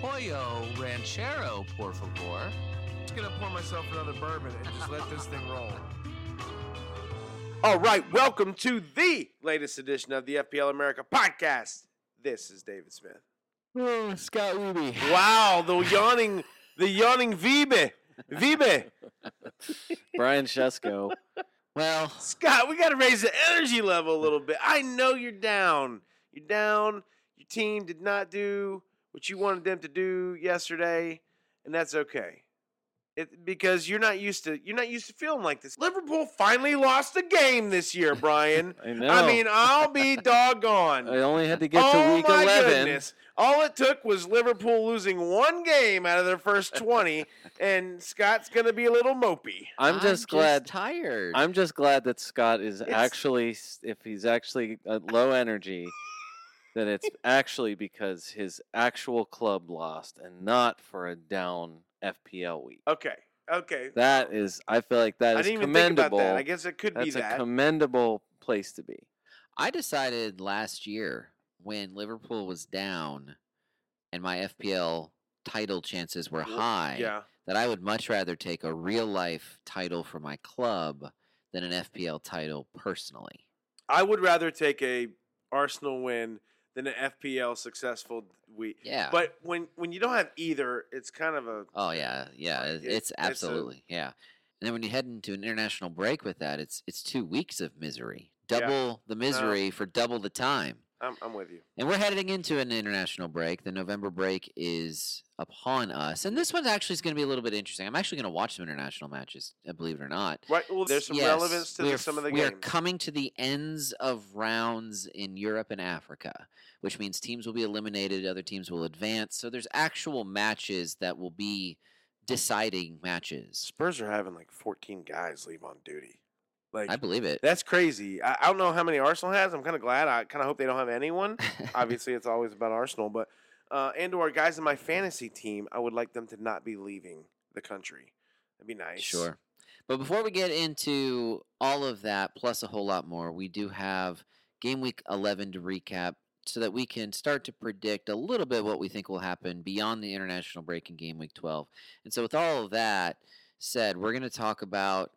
pollo ranchero, por favor. I'm just gonna pour myself another bourbon and just let this thing roll. All right, welcome to the latest edition of the FPL America podcast. This is David Smith. Oh, Scott Weeby. Wow, the yawning, the yawning Vibe, Vibe. Brian Shesko. Well, Scott, we got to raise the energy level a little bit. I know you're down. You're down. Your team did not do what you wanted them to do yesterday, and that's okay. It, because you're not used to you're not used to feeling like this. Liverpool finally lost a game this year, Brian. I know. I mean, I'll be doggone. I only had to get oh to week my 11. goodness! All it took was Liverpool losing one game out of their first twenty, and Scott's gonna be a little mopey. I'm just glad. tired. I'm just glad that Scott is It's- actually, if he's actually at low energy, that it's actually because his actual club lost and not for a down FPL week. Okay, okay. That is, I feel like that I is didn't even think about commendable. that. I guess it could be That's a that. commendable place to be. I decided last year when Liverpool was down and my FPL title chances were high yeah. that I would much rather take a real life title for my club than an FPL title personally. I would rather take a Arsenal win than an FPL successful week. Yeah. But when when you don't have either, it's kind of a Oh yeah, yeah. it- It- It's it's a- absolutely yeah. And then when you head into an international break with that, it's it's two weeks of misery, Yeah. double the misery for double the time. I'm, I'm with you. And we're heading into an international break. The November break is upon us, and this one actually going to be a little bit interesting. I'm actually going to watch some international matches, uh, believe it or not. Right. Well, there's some Yes, relevance to we the, some of the f- We are coming to the ends of rounds in Europe and Africa, which means teams will be eliminated, other teams will advance. So there's actual matches that will be deciding matches. Spurs are having like 14 guys leave on duty. Like I believe it. that's crazy. I, I don't know how many Arsenal has. I'm kind of glad. I kind of hope they don't have anyone. Obviously, it's always about Arsenal, but uh, and or guys in my fantasy team, I would like them to not be leaving the country. That'd be nice. Sure. But before we get into all of that, plus a whole lot more, we do have game week 11 to recap so that we can start to predict a little bit what we think will happen beyond the international break in game week 12. And so, with all of that said, we're going to talk about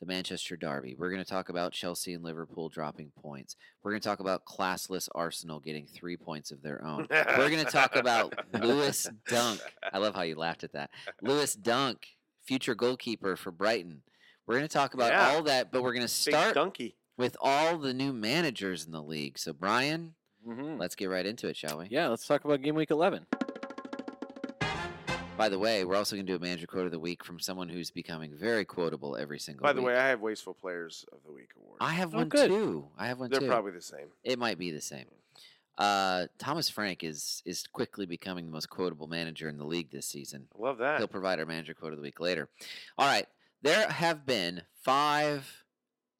the Manchester Derby. We're going to talk about Chelsea and Liverpool dropping points. We're going to talk about classless Arsenal getting three points of their own. We're going to talk about Lewis Dunk. I love how you laughed at that. Lewis Dunk, future goalkeeper for Brighton. We're going to talk about Yeah. all that, but we're going to start with all the new managers in the league. So, Brian, hmm let's get right into it, shall we? Yeah, let's talk about game week 11. By the way, we're also going to do a manager quote of the week from someone who's becoming very quotable every single day. By the week. way, I have Wasteful Players of the Week award. I have Oh, one good. too. I have one too. They're too. probably the same. It might be the same. Uh, Thomas Frank is is quickly becoming the most quotable manager in the league this season. I love that. He'll provide our manager quote of the week later. All right. There have been five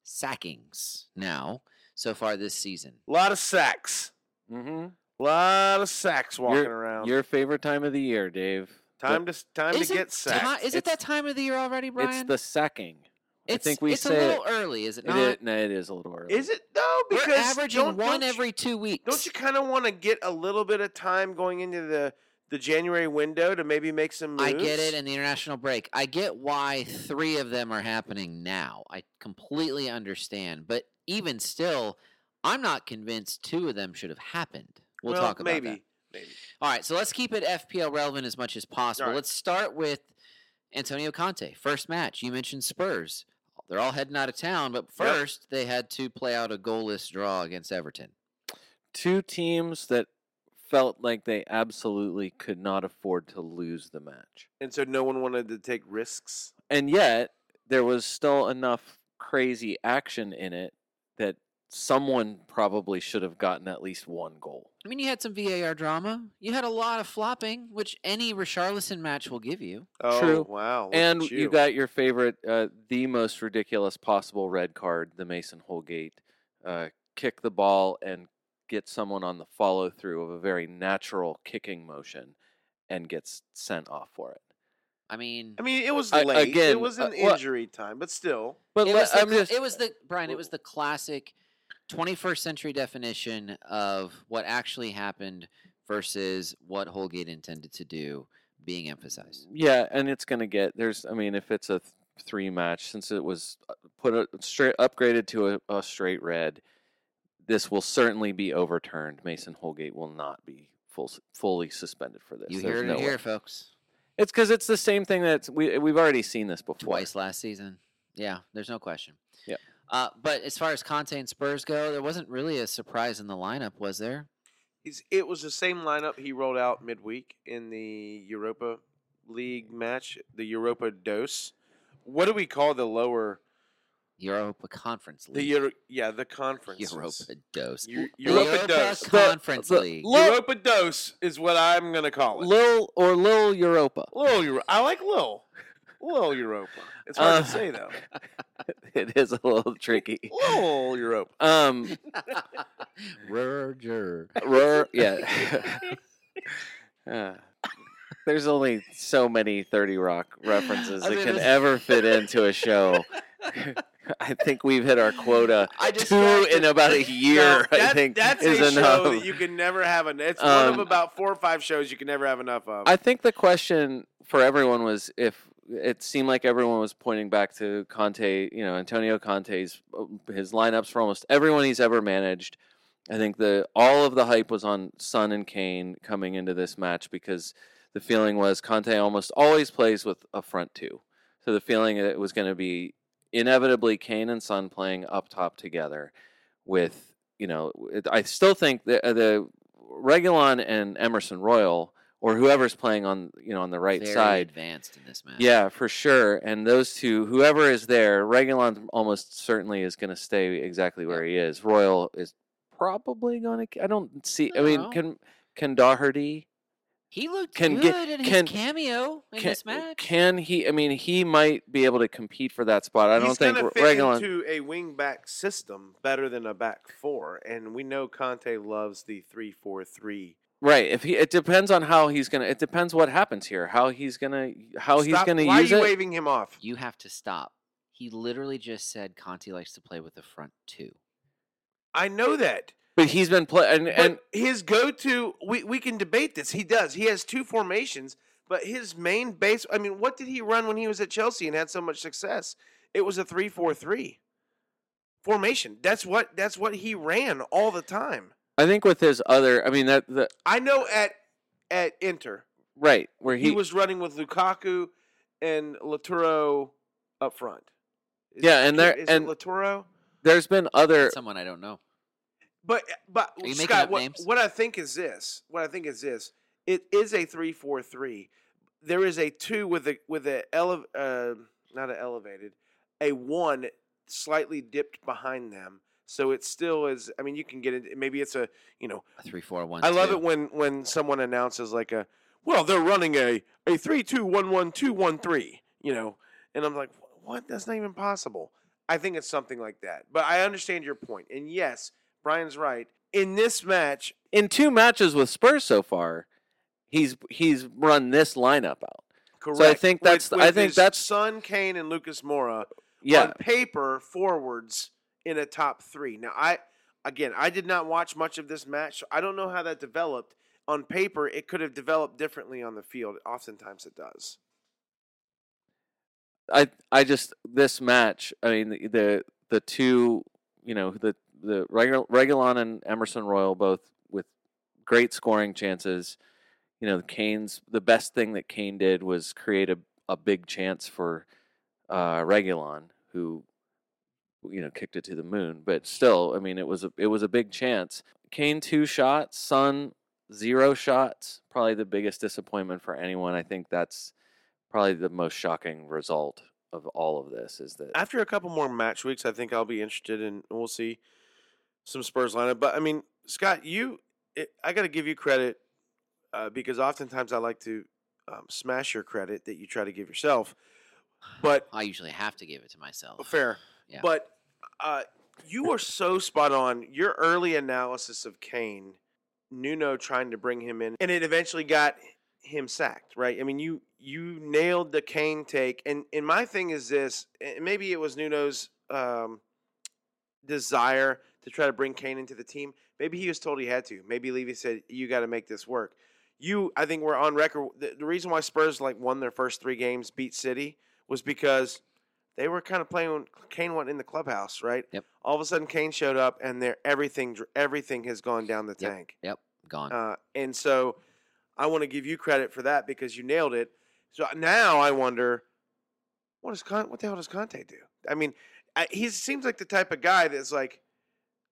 sackings now so far this season. A lot of sacks. Mm-hmm. A lot of sacks walking your, around. Your favorite time of the year, Dave. Time to time to get sacked. ti- is it that time of the year already, Brian? It's the sacking. It's, I think we it's say a little early, is it it not? is, no, it is a little early. Is it though? Because We're averaging don't- one don't you- every two weeks. Don't you kind of want to get a little bit of time going into the the January window to maybe make some moves? I get it in the international break. I get why three of them are happening now. I completely understand. But even still, I'm not convinced two of them should have happened. We'll well, talk about maybe, that. Maybe. All right, so let's keep it FPL relevant as much as possible. right. Let's start with Antonio Conte. First match, you mentioned Spurs. they're all heading out of town, but first they had to play out a goalless draw against Everton. Two teams that felt like they absolutely could not afford to lose the match. And so no one wanted to take risks. And yet, there was still enough crazy action in it that someone probably should have gotten at least one goal. I mean, you had some VAR drama. You had a lot of flopping, which any Richarlison match will give you. Oh, True. wow. look and at you. got your favorite, uh, the most ridiculous possible red card, the Mason Holgate. Uh, kick the ball and get someone on the follow through of a very natural kicking motion and gets sent off for it. I mean, I mean, it was I- again, it was uh, an well- injury time, but still. But it was, the, I'm just, it was the Brian. It was the classic 21st century definition of what actually happened versus what Holgate intended to do being emphasized. Yeah, and it's going to get there's. I mean, if it's a th- three match, since it was uh, put a, straight upgraded to a, a straight red, this will certainly be overturned. Mason Holgate will not be full, fully suspended for this. You There's heard it no way. here, folks. It's because it's the same thing that we we've already seen this before. Twice last season. Yeah, there's no question. Yeah. Uh, but as far as Conte and Spurs go, there wasn't really a surprise in the lineup, was there? He's, it was the same lineup he rolled out midweek in the Europa League match, the Europa Dose. What do we call the lower? Europa Conference League. The Euro, yeah, the conference. Europa Dose. Eu- The Europa Europa Dose. Conference the- League. Lo- Europa Dose is what I'm gonna call it. Lil or Lil Europa. Lil Euro. I like Lil. Lil Europa. It's hard Uh, to say though. it is a little tricky. Lil Europa. Um, Roger. Roar, yeah. Uh, there's only so many 30 Rock references I that mean, can ever fit into a show. I think we've hit our quota. I just Two in about a year, No, I think, that's is a enough. show that you can never have enough. It's one of Um, about four or five shows you can never have enough of. I think the question for everyone was if it seemed like everyone was pointing back to Conte, you know, Antonio Conte's uh, his lineups for almost everyone he's ever managed. I think the all of the hype was on Son and Kane coming into this match because the feeling was Conte almost always plays with a front two. So the feeling it was going to be inevitably Kane and Son playing up top together with, you know, I still think the uh, the Reguilon and Emerson Royal or whoever's playing on, you know, on the right Very side advanced in this match. yeah, for sure. And those two, whoever is there, Reguilon almost certainly is going to stay exactly where he is. Royal is probably going to. I don't see. I mean, No. can can Doherty He looked Can good get- in can- his cameo in can, this match. can he? I mean, he might be able to compete for that spot. I don't think gonna fit Reguilon. into a wing back system better than a back four, and we know Conte loves the three four three. Right. If he, it depends on how he's gonna. It depends what happens here. How he's gonna. How he's Stop- gonna Why use are you it. waving him off? you have to stop. He literally just said Conte likes to play with the front two. I know that. But he's been playing. But And, his go to, we, we can debate this. He does. He has two formations, but his main base, I mean, what did he run when he was at Chelsea and had so much success? It was a 3 4 3 formation. That's what that's what he ran all the time. I think with his other. I mean that the I know at at Inter, right where he, he, was running with Lukaku and Lautaro up front. Is Yeah, it- and there- is and- it Lautaro? there's been other. That's someone I don't know. But but Are you making Scott, up what, names? what I think is this. What I think is this. It is a three four three. There is a two with a with a ele- uh, not an elevated, a one slightly dipped behind them. So it still is. I mean, you can get it. Maybe it's a you know. A three, four, one. I love two. it when when someone announces like a well they're running a a three two one one two one three. You know, and I'm like, what? That's not even possible. I think it's something like that. But I understand your point. And yes, Brian's right. In this match, in two matches with Spurs so far, he's he's run this lineup out. correct. So I think with- that's- I think that's- Son, Kane, and Lucas Moura Yeah, on paper forwards in a top three. Now, I again, I did not watch much of this match, so I don't know how that developed. On paper, it could have developed differently on the field. Oftentimes, it does. I I just this match. I mean the the, the two, you know, the the Regu- Reguilon and Emerson Royal both with great scoring chances. You know, Kane's the best thing that Kane did was create a, a big chance for uh, Reguilon, who you know kicked it to the moon. But still, I mean, it was a it was a big chance. Kane two shots, Son zero shots. Probably the biggest disappointment for anyone. I think that's probably the most shocking result of all of this is that After a couple more match weeks, I think I'll be interested in. We'll see some Spurs lineup. But I mean, Scott, you, it, I got to give you credit uh, because oftentimes I like to um, smash your credit that you try to give yourself. But I usually have to give it to myself. fair. Yeah. But uh, you are so spot on. Your early analysis of Kane, Nuno trying to bring him in, and it eventually got him sacked, right? I mean, you you nailed the Kane take, and and my thing is this, maybe it was Nuno's um, desire to try to bring Kane into the team. Maybe he was told he had to. Maybe Levy said you got to make this work. You, I think we're on record. The, the reason why Spurs like won their first three games, beat City, was because they were kind of playing when Kane went in the clubhouse, right? Yep. All of a sudden, Kane showed up, and there everything everything has gone down the Yep. tank. Yep, gone. Uh, and so, I want to give you credit for that because you nailed it. So now I wonder, what does Con- what the hell does Conte do? I mean, I, he seems like the type of guy that's like,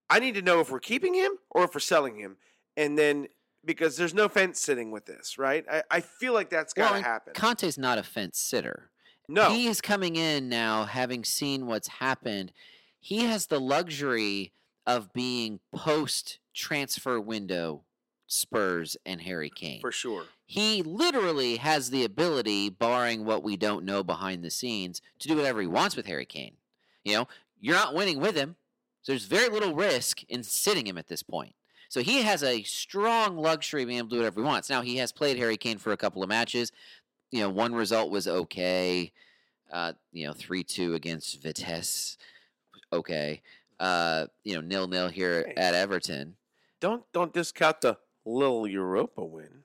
I need to know if we're keeping him or if we're selling him, and then because there's no fence sitting with this, right? I, I feel like that's got to Well, happen. Conte's not a fence sitter. No, He is coming in now, having seen what's happened. He has the luxury of being post transfer window Spurs and Harry Kane. for sure. He literally has the ability, barring what we don't know behind the scenes, to do whatever he wants with Harry Kane. You know, you're not winning with him. So there's very little risk in sitting him at this point. So he has a strong luxury of being able to do whatever he wants. Now he has played Harry Kane for a couple of matches. You know, one result was okay. Uh, you know, three two against Vitesse. Okay. Uh, you know, nil nil here Hey. at Everton. Don't don't discount the little Europa win.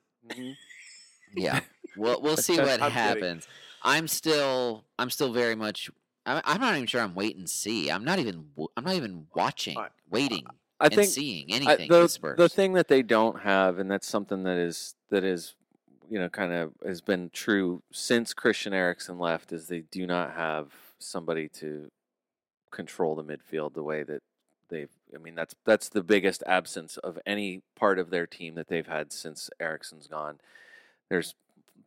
Yeah. We'll we'll see what I'm kidding. happens. I'm still I'm still very much I'm, I'm not even sure I'm wait and see. I'm not even I'm not even watching, waiting, I and think seeing I- anything. the the thing that they don't have, and that's something that is that is you know kind of has been true since Christian Eriksen left, is they do not have somebody to control the midfield the way that they've. I mean, that's that's the biggest absence of any part of their team that they've had since Eriksen's gone. There's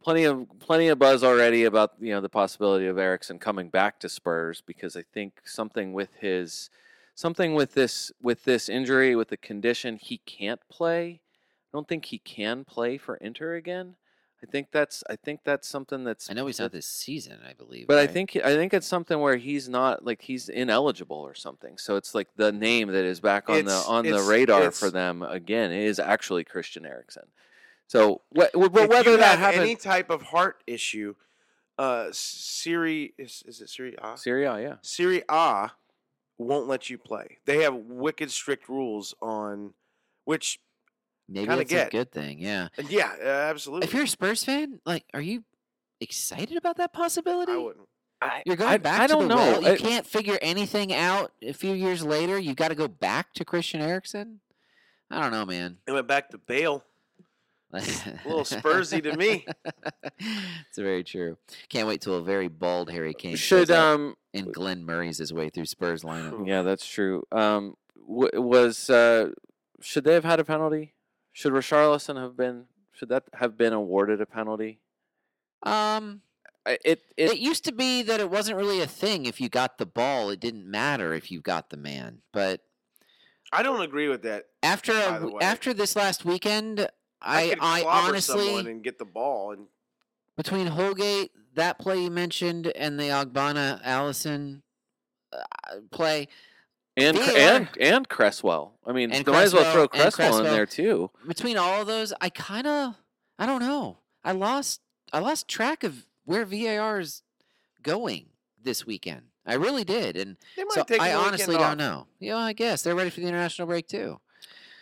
plenty of plenty of buzz already about you know the possibility of Eriksen coming back to Spurs because I think something with his something with this with this injury with the condition he can't play. I don't think he can play for Inter again. I think that's I think that's something that's I know he's not this season, I believe. but I think I think it's something where he's not like he's ineligible or something. So it's like the name that is back on It's- the on the radar for them again is actually Christian Eriksen. So wh- wh- but whether you that happens, any type of heart issue, uh, Siri is is it Siri ah? A? Syria, ah, yeah. Serie A won't let you play. They have wicked strict rules on which, maybe kinda a good thing. Yeah. yeah, uh, absolutely. If you're a Spurs fan, like, are you excited about that possibility? I wouldn't. You're going I, back I to don't the know. well. You I- can't figure anything out a few years later. You've got to go back to Christian Eriksen. I don't know, man. It went back to Bale. a little Spursy to me. it's very true. Can't wait till a very bald Harry Kane should um and Glenn Murray's his way through Spurs lineup. yeah that's true. Um w- was uh should they have had a penalty? Should Richarlison have been should that have been awarded a penalty? Um, It it, it used to be that it wasn't really a thing. If you got the ball, it didn't matter if you got the man. But I don't agree with that. after a the w- way. after this last weekend, I could I, honestly someone and get the ball, and between Holgate, that play you mentioned, and the Ogbonna Alisson uh, play, and and and Cresswell. I mean, And they might as well throw Cresswell- Cresswell in there too. between all of those, I kind of I don't know. I lost I lost track of where VAR is going this weekend. I really did, and so. I honestly don't know. Yeah, I guess they're ready for the international break too.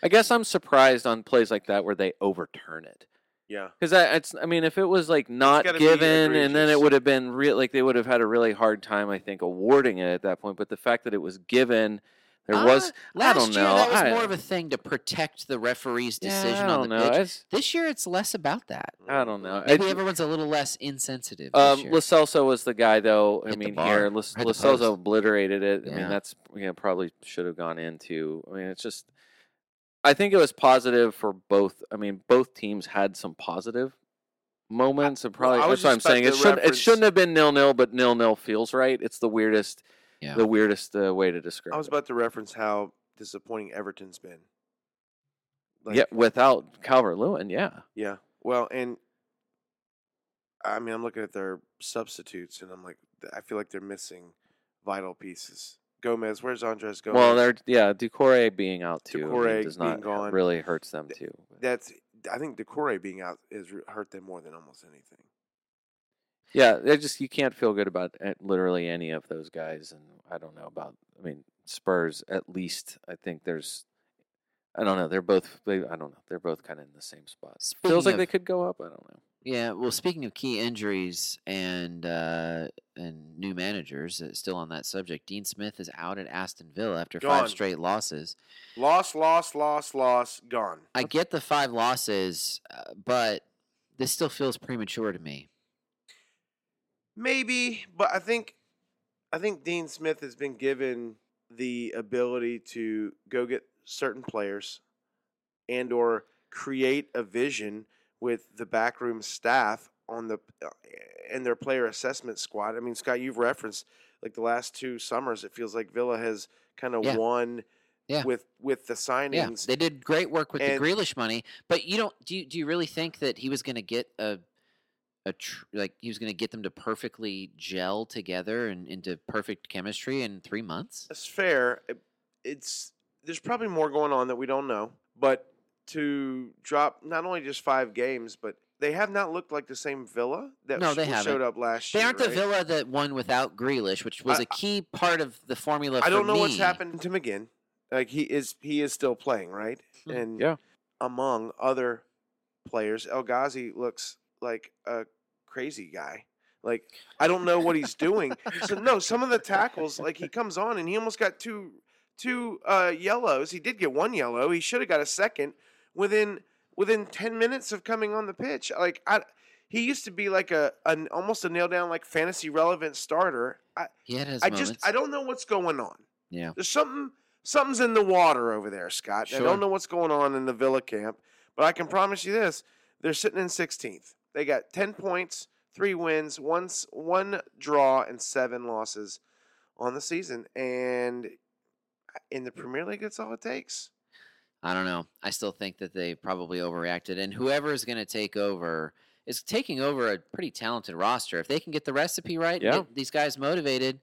I guess I'm surprised on plays like that where they overturn it. Yeah, Because it's, I mean, if it was like not given, and then it would have been real, like they would have had a really hard time, I think, awarding it at that point. But the fact that it was given, There Uh, was I last don't year know. that was I, more of a thing to protect the referee's yeah, decision I on don't the know. pitch. It's- This year, it's less about that. I don't know. Maybe I- everyone's a little less insensitive. Um, this year. Lo Celso was the guy, though. I Hit the mean, here, Or Lo hit the Lo Celso post. obliterated it. I mean, that's you know probably should have gone into. I mean, it's just. I think it was positive for both. I mean, both teams had some positive moments, and well, I probably was that's what I'm saying. It shouldn't. It shouldn't have been nil nil, but nil nil feels right. It's the weirdest. Yeah. The weirdest uh, way to describe. I was it. about to reference how disappointing Everton's been. Like, yeah, without Calvert Lewin, yeah. Yeah. Well, and I mean, I'm looking at their substitutes, and I'm like, I feel like they're missing vital pieces. Gomes, where's Andres Gomes? Well, they're yeah. Doucoure being out too I mean, does not gone. really hurts them too. That's. I think Doucoure being out has re- hurt them more than almost anything. Yeah, they just you can't feel good about literally any of those guys, and I don't know about. I mean, Spurs at least. I think there's. I don't know. They're both. They, I don't know. They're both kind of in the same spot. Feels like of- they could go up. I don't know. Yeah, well, speaking of key injuries and uh, and new managers, uh, still on that subject, Dean Smith is out at Aston Villa after Gone. five straight losses. Loss, loss, loss, loss, gone. I get the five losses, uh, but this still feels premature to me. Maybe, but I think I think Dean Smith has been given the ability to go get certain players and or create a vision with the backroom staff on the uh, and their player assessment squad. I mean, Scott, you've referenced like the last two summers. It feels like Villa has kind of Yeah. won Yeah. with with the Yeah, signings. they did great work with And- the Grealish money, but you don't do you, do you really think that he was going to get a a tr- like he was going to get them to perfectly gel together and into perfect chemistry in 3 months? That's fair. It- It's there's probably more going on that we don't know, but to drop not only just five games, but they have not looked like the same Villa that No, sh- they showed haven't. up last They year. They aren't the? Villa that won without Grealish, which was I- a key part of the formula I don't know what's happened to McGinn. Like he is he is still playing, right? Hmm. And Yeah. among other players, El Ghazi looks like a crazy guy. Like I don't know what he's doing. so no, some of the tackles, like he comes on and he almost got two two uh, yellows. He did get one yellow. He should have got a second within within ten minutes of coming on the pitch. Like I, he used to be like a an almost a nail down like fantasy relevant starter. I He had his I moments. just I don't know what's going on. yeah. There's something something's in the water over there, Scott. I don't know what's going on in the Villa camp, but I can promise you this: they're sitting in 16th. They got 10 points, three wins, one one draw, and seven losses on the season. And uh, in the Premier League, that's all it takes. I don't know. I still think that they probably overreacted, and whoever is going to take over is taking over a pretty talented roster. If they can get the recipe right, and Yeah. get these guys motivated,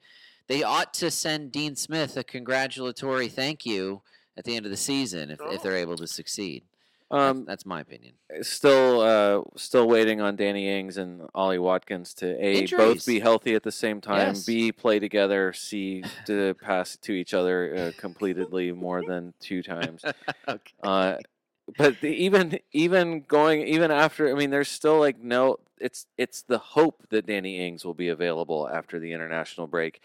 they ought to send Dean Smith a congratulatory thank you at the end of the season if, if they're able to succeed. That's- Um, that's my opinion. still, uh, still waiting on Danny Ings and Ollie Watkins to a Injuries. both be healthy at the same time, Yes. b play together, c to pass to each other uh, completely more than two times. okay. Uh, but the, even even going even after, I mean, there's still like no. It's it's the hope that Danny Ings will be available after the international break.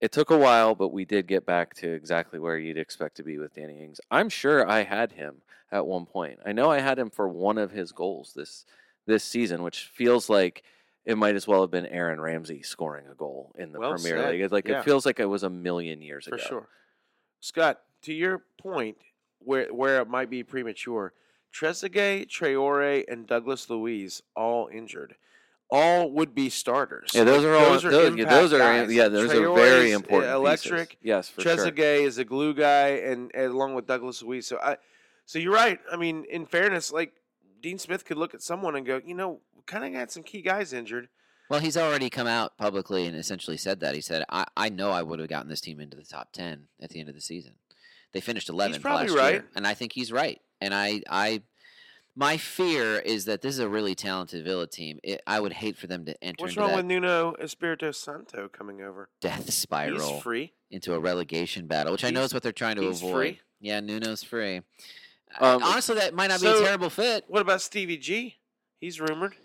It took a while, but we did get back to exactly where you'd expect to be with Danny Ings. I'm sure I had him at one point. I know I had him for one of his goals this this season, which feels like it might as well have been Aaron Ramsey scoring a goal in the Well Premier said. League. It's like Yeah. it feels like it was a million years For ago. For sure. Scott, to your point, where where it might be premature, Trezeguet, Traore, and Douglas Luiz all injured. All would be starters. Yeah, those Like, are all those, yeah, those are yeah, those are very is, important. Electric. pieces. Yes, for sure. Trezeguet is a glue guy, and, and along with Douglas Luiz. So I, so you're right. I mean, in fairness, like Dean Smith could look at someone and go, you know, kind of got some key guys injured. Well, he's already come out publicly and essentially said that. He said, I, I know I would have gotten this team into the top 10 at the end of the season. They finished 11th probably last right. year. And I think he's right. And I, I, my fear is that this is a really talented Villa team. It, I would hate for them to enter What's into wrong that with Nuno Espirito Santo coming over? death spiral He's free. into a relegation battle, which I know is what they're trying to he's avoid. free. Yeah, Nuno's free. Uh, Um, Honestly, that might not be a terrible fit. What about Stevie G? He's rumored.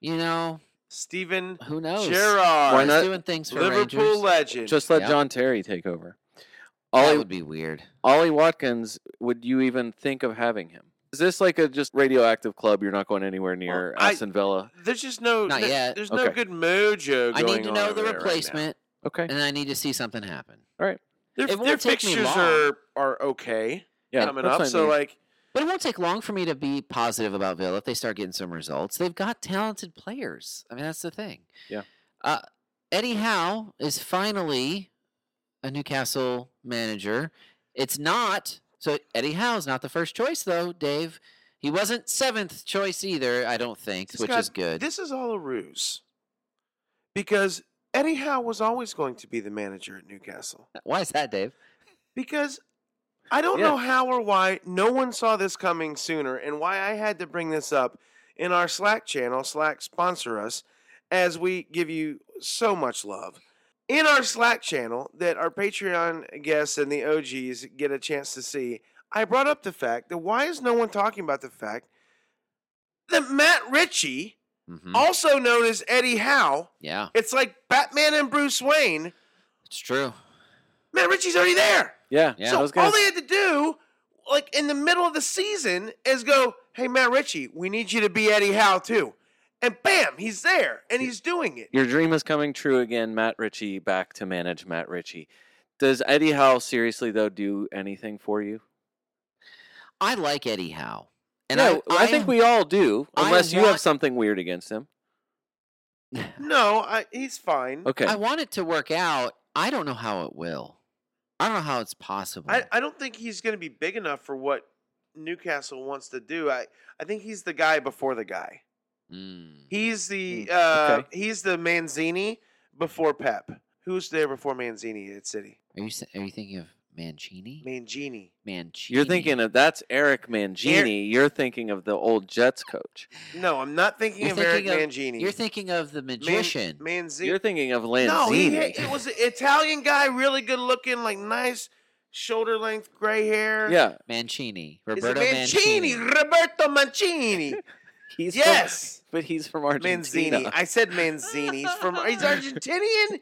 You know, Stephen who knows? Gerrard, Why not? doing things for Liverpool Rangers. legend. Just let Yeah. John Terry take over. that Ollie would be weird. Ollie Watkins, would you even think of having him? Is this like a just radioactive club? You're not going anywhere near I- Aston Villa. There's just no. Not no- yet. There's no Okay. good mojo. I going need to on know over the there right now. replacement, Okay. and I need to see something happen. Their, It their won't take me fixtures long. are are okay Yeah. coming that's up. what I So mean. like, But it won't take long for me to be positive about Villa if they start getting some results. They've got talented players. I mean, that's the thing. Yeah. Uh, Eddie Howe is finally a Newcastle manager. It's not. So Eddie Howe's not the first choice, though, Dave. He wasn't seventh choice either, I don't think, which is good. This is all a ruse because Eddie Howe was always going to be the manager at Newcastle. Uh, why is that, Dave? Because I don't Yeah. know how or why no one saw this coming sooner and why I had to bring this up in our Slack channel. Slack sponsor us as we give you so much love. In our Slack channel that our Patreon guests and the OGs get a chance to see, I brought up the fact that why is no one talking about the fact that Matt Ritchie, Mhm. also known as Eddie Howe, Yeah, it's like Batman and Bruce Wayne. it's true. Matt Ritchie's already there. yeah. Yeah. So I was all they had to do, like in the middle of the season, is go, "Hey, Matt Ritchie, we need you to be Eddie Howe too," and bam, he's there and he's doing it. Your dream is coming true again. Matt Ritchie back to manage Matt Ritchie. Does Eddie Howe seriously though do anything for you? I like Eddie Howe. And yeah, I, I, think we all do, I unless you have something weird against him. No, I, he's fine. Okay. I want it to work out. I don't know how it will. I don't know how it's possible. I, I don't think he's going to be big enough for what Newcastle wants to do. I, I think he's the guy before the guy. Mm. He's the Mm, uh, okay. he's the Manzini before Pep. Who's there before Manzini at City? Are you are you thinking of Mancini? Mangini. Mancini. You're thinking of that's Eric Mangini. You're thinking of the old Jets coach. No, I'm not thinking You're of Eric of- Mangini. You're thinking of the Man- magician. Manzini. You're thinking of Lanzini. No, he, it was an Italian guy, really good looking, like nice shoulder length gray hair. yeah, Mancini. Roberto Mancini? Mancini. Roberto Mancini. he's yes, from, but he's from Argentina. Manzini. I said Manzini. He's from. He's Argentinian.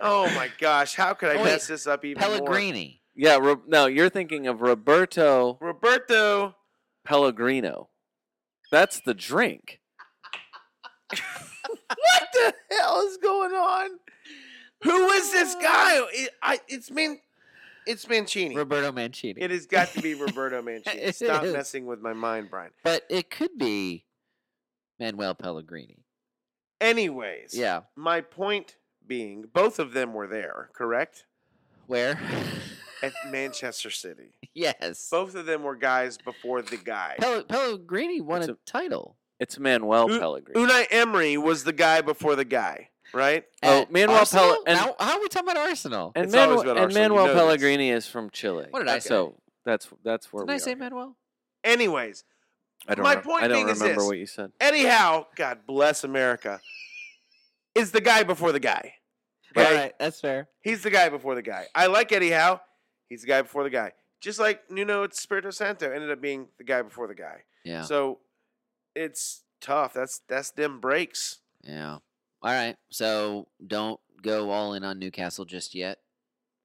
Oh my gosh! How could I Oh, wait. mess this up even more? Pellegrini. Yeah, Ro- no, you're thinking of Roberto Roberto. Pellegrino. That's the drink. What the hell is going on? Who is this guy? It, I, it's Man. It's Mancini. Roberto Mancini. It has got to be Roberto Mancini. Stop is. messing with my mind, Brian. but it could be Manuel Pellegrini. Anyways, Yeah. My point being, both of them were there, correct? Where? At Manchester City. yes. Both of them were guys before the guy. Pelle- Pellegrini won It's a, a- title. It's Manuel U- Pellegrini. Unai Emery was the guy before the guy, right? Oh, At Manuel Arsenal? Pelle- and- how are we talking about Arsenal? and It's always Manuel, been and Arsenal, you Manuel know this. Pellegrini is from Chile. What did I say? So that's that's where Didn't we I say are. Manuel? Anyways, I don't My rem- point I don't being is remember this. what you said. Eddie Howe, God bless America, is the guy before the guy. All Okay? right, that's fair. He's the guy before the guy. I like Eddie Howe. He's the guy before the guy. Just like Nuno Espirito Santo ended up being the guy before the guy. Yeah. So it's tough. That's that's them breaks. Yeah. All right. So don't go all in on Newcastle just yet.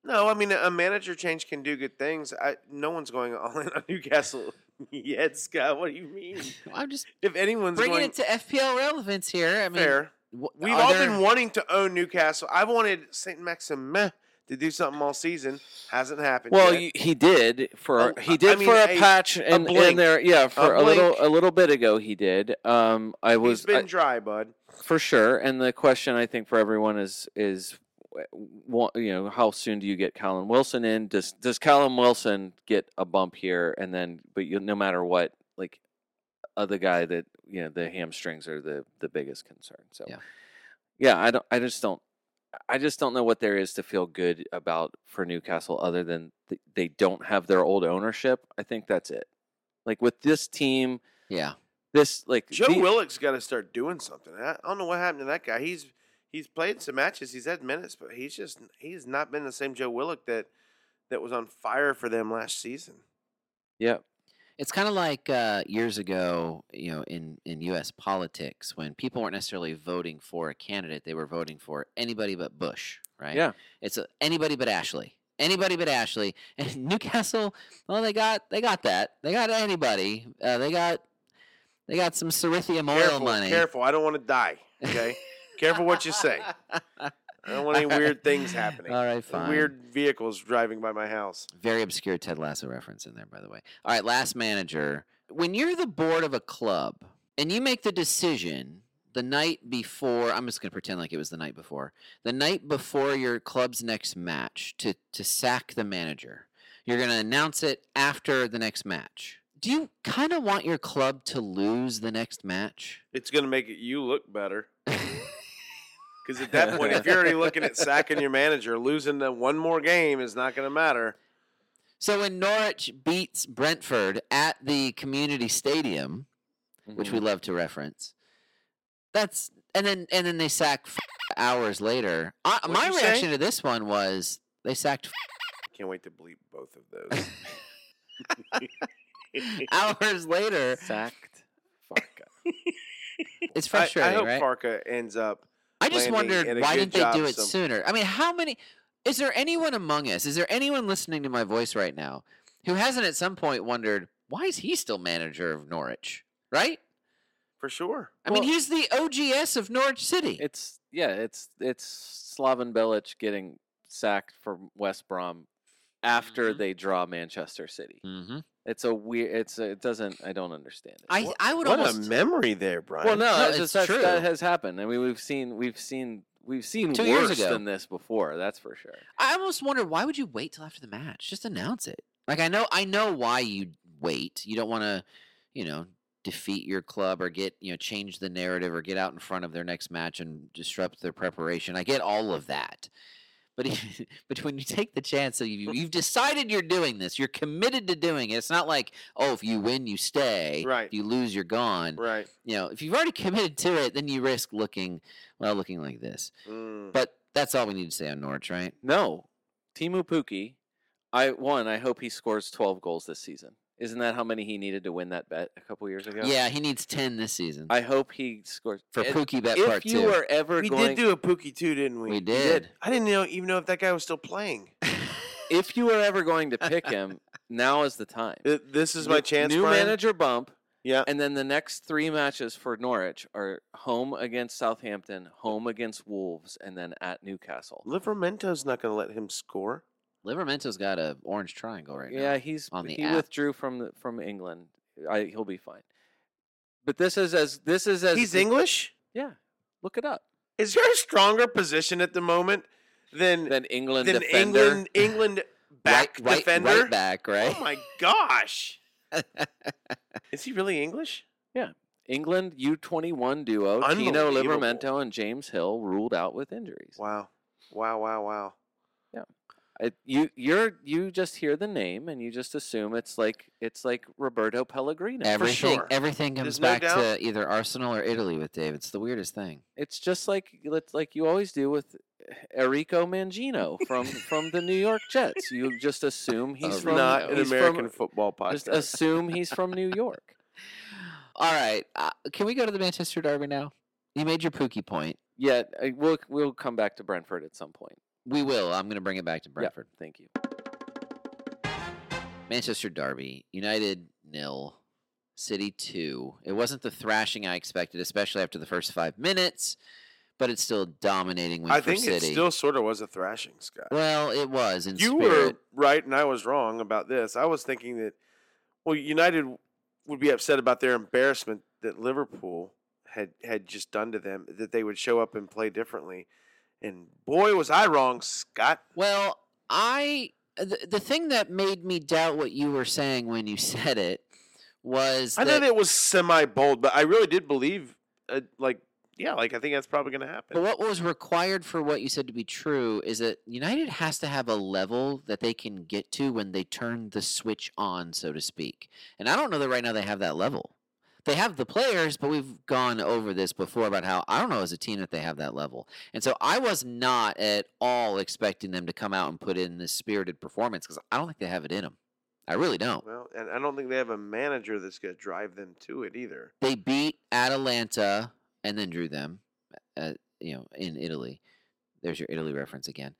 No, I mean a manager change can do good things. I, no one's going all in on Newcastle yet, Scott. What do you mean? I'm just If anyone's bringing going it to FPL relevance here. I mean, fair, wh- we've all there- been wanting to own Newcastle. I've wanted Saint Maximin to do something all season. Hasn't happened. Well, yet. you, he did for A- he I did mean, for a, a- patch and, blink. and there yeah for a, little a little bit ago he did. Um, I was he's been I- dry, bud. for sure. And the question I think for everyone is is wa- you know how soon do you get Callum Wilson in? Does does Callum Wilson get a bump here and then but you, no matter what like other guy that you know the hamstrings are the the biggest concern. So Yeah. yeah, I don't I just don't I just don't know what there is to feel good about for Newcastle other than th- they don't have their old ownership. I think that's it. Like with this team, Yeah. this like Joe the- Willock's got to start doing something. I I don't know what happened to that guy. He's he's played some matches. He's had minutes, but he's just he's not been the same Joe Willock that that was on fire for them last season. yeah, It's kind of like uh, years ago, you know, in, in U.S. politics, when people weren't necessarily voting for a candidate, they were voting for anybody but Bush, right? Yeah. It's a, anybody but Ashley. anybody but Ashley. And Newcastle, well, they got they got that. They got anybody. Uh, they got they got some Cerithium oil Careful, money. careful. I don't want to die. Okay, careful what you say. I don't want any weird things happening. All right, fine. Weird vehicles driving by my house. Very obscure Ted Lasso reference in there, by the way. All right, last manager. When you're the board of a club and you make the decision the night before, I'm just going to pretend like it was the night before, the night before your club's next match to, to sack the manager. You're going to announce it after the next match. Do you kind of want your club to lose the next match? It's going to make you look better. Because at that point, if you're already looking at sacking your manager, losing the one more game is not going to matter. So when Norwich beats Brentford at the community stadium, which we Mhm. love to reference. That's and then and then they sack f- hours later. I, my you say? reaction to this one was they sacked Can't wait to bleep both of those. hours later. sacked. Farke. It's I, frustrating, I hope right? Farke ends up. I just wondered why didn't they do it some- sooner? I mean, how many? Is there anyone among us? Is there anyone listening to my voice right now who hasn't at some point wondered why is he still manager of Norwich? Right? For sure. I mean, he's the OGS of Norwich City. It's yeah, it's it's Slaven Bilic getting sacked from West Brom after Mhm. they draw Manchester City. mm-hmm. It's a weird. It's a, it doesn't. I don't understand it. I What- I would What almost a memory there, Brian. well, no, No, it's it's just true. that has happened. I mean, we've seen we've seen we've seen Two years worse ago. than this before. That's for sure. I almost wonder why would you wait till after the match? Just announce it. Like I know I know why you wait. You don't want to, you know, defeat your club or get, you know, change the narrative or get out in front of their next match and disrupt their preparation. I get all of that. But if- but when you take the chance that you you've decided you're doing this, you're committed to doing it. It's not like, oh, if you win, you stay. Right. If you lose, you're gone. Right. You know, if you've already committed to it, then you risk looking well, looking like this. Mm. But that's all we need to say on Norwich, right? No, Teemu Pukki. I one. I hope he scores twelve goals this season. Isn't that how many he needed to win that bet a couple years ago? Yeah, he needs ten this season. I hope he scores for And Pookie Bet If you Two. are ever we going, did do a Pookie too, didn't we? we did. I didn't know even know if that guy was still playing. if you are ever going to pick him, now is the time. Th- This is my New- chance. New Brian. manager bump, Yeah. and then the next three matches for Norwich are home against Southampton, home against Wolves, and then at Newcastle. Livramento's not going to let him score. Livramento's got a orange triangle right yeah, now. Yeah, he's on the he app. withdrew from the, from England. I, he'll be fine. But this is as this is as He's the- English. Yeah, look it up. Is there a stronger position at the moment than Then England than defender. England England back right, right, defender? right back, right? Oh my gosh! Is he really English? Yeah, England U21 duo Tino Unbelievable. Livramento and James Hill ruled out with injuries. Wow! Wow! Wow! Wow! It, you you're you just hear the name and you just assume it's like it's like Roberto Pellegrino. everything sure. everything comes There's no back doubt. to either Arsenal or Italy with Dave. It's the weirdest thing. It's just like let's like you always do with Enrico Mangino from from the New York Jets. You just assume he's from not an he's American From, football just assume he's from New York. All right, uh, can we go to the Manchester Derby now? You made your Pookie point. Yeah, we'll we'll come back to Brentford at some point. We will. I'm going to bring it back to Brentford. Thank you. Manchester Derby, United nil, City two. It wasn't the thrashing I expected, especially after the first five minutes, but it's still dominating win I for think City. it still sort of was a thrashing, Scott. well, it was in you spirit. were right, and I was wrong about this. I was thinking that well, United would be upset about their embarrassment that Liverpool had had just done to them. That they would show up and play differently. And boy, was I wrong, Scott. Well, I the, the thing that made me doubt what you were saying when you said it was I that, know it was semi bold, but I really did believe, uh, like, yeah, like I think that's probably going to happen. But what was required for what you said to be true is that United has to have a level that they can get to when they turn the switch on, so to speak. And I don't know that right now they have that level. They have the players, but we've gone over this before about how I don't know as a team that they have that level. And so I was not at all expecting them to come out and put in this spirited performance because I don't think they have it in them. I really don't. Well, and I don't think they have a manager that's going to drive them to it either. They beat Atalanta and then drew them, uh, you know, in Italy. There's your Italy reference again.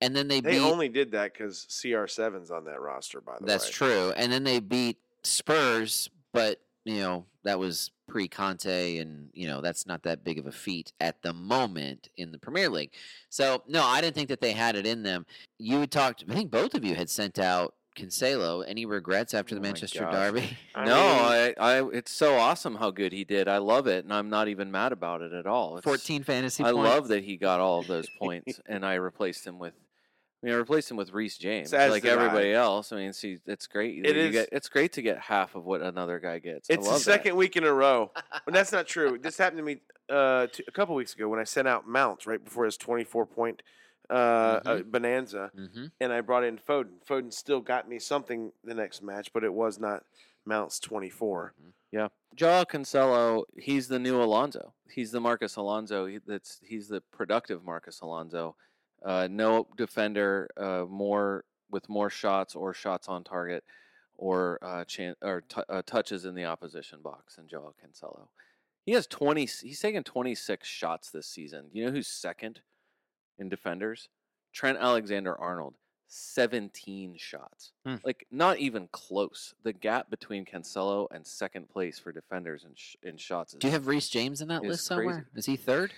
and then they, They beat. only did that because CR7's on that roster, by the that's way. That's true, and then they beat Spurs, but you know that was pre Conte, and you know that's not that big of a feat at the moment in the Premier League. So no, I didn't think that they had it in them. You had talked. I think both of you had sent out Cancelo. Any regrets after the Oh Manchester gosh. derby? I no, mean- I, I, it's so awesome how good he did. I love it, and I'm not even mad about it at all. It's- Fourteen fantasy. I points. love that he got all of those points, and I replaced him with. I mean, I replaced him with Reece James, as like did everybody else. I mean, see, it's great. It you is- Get, it's great to get half of what another guy gets. It's the love that. second week in a row. But that's not true. This happened to me uh, a couple weeks ago when I sent out Mounts right before his 24 point uh, uh, bonanza, hmm and I brought in Foden. Foden still got me something the next match, but it was not Mounts 24. Yeah, Joao Cancelo, he's the new Alonso. He's the Marcos Alonso. He, that's he's the productive Marcos Alonso. Uh, no defender, uh, more with more shots or shots on target, or uh, chan- or t- uh, touches in the opposition box than Joao Cancelo. He has twenty. He's taken twenty six shots this season. You know who's second in defenders? Trent Alexander Arnold. 17 shots. Hmm. Like not even close. The gap between Cancelo and second place for defenders in, sh- in shots is Do you have Reece James in that list crazy. somewhere? Is he third?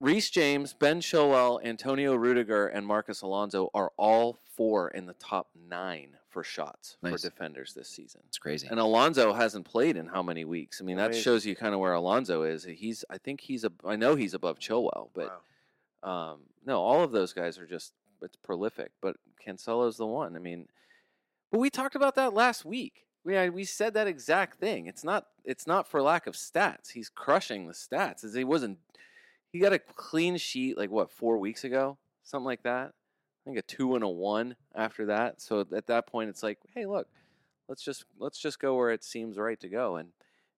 Reece James, Ben Chilwell, Antonio Rudiger, and Marcos Alonso are all four in the top nine for shots Nice. for defenders this season. It's crazy. And Alonso hasn't played in how many weeks? I mean, that shows you kind of where Alonso is. He's, I think he's a, I know he's above Chilwell, but Wow. um, no, all of those guys are just it's prolific. But Cancelo's the one. I mean, but we talked about that last week. We had- we said that exact thing. It's not it's not for lack of stats. He's crushing the stats. As he wasn't. He got a clean sheet like what four weeks ago, something like that. I think a two and a one after that. So at that point, it's like, hey, look, let's just let's just go where it seems right to go, and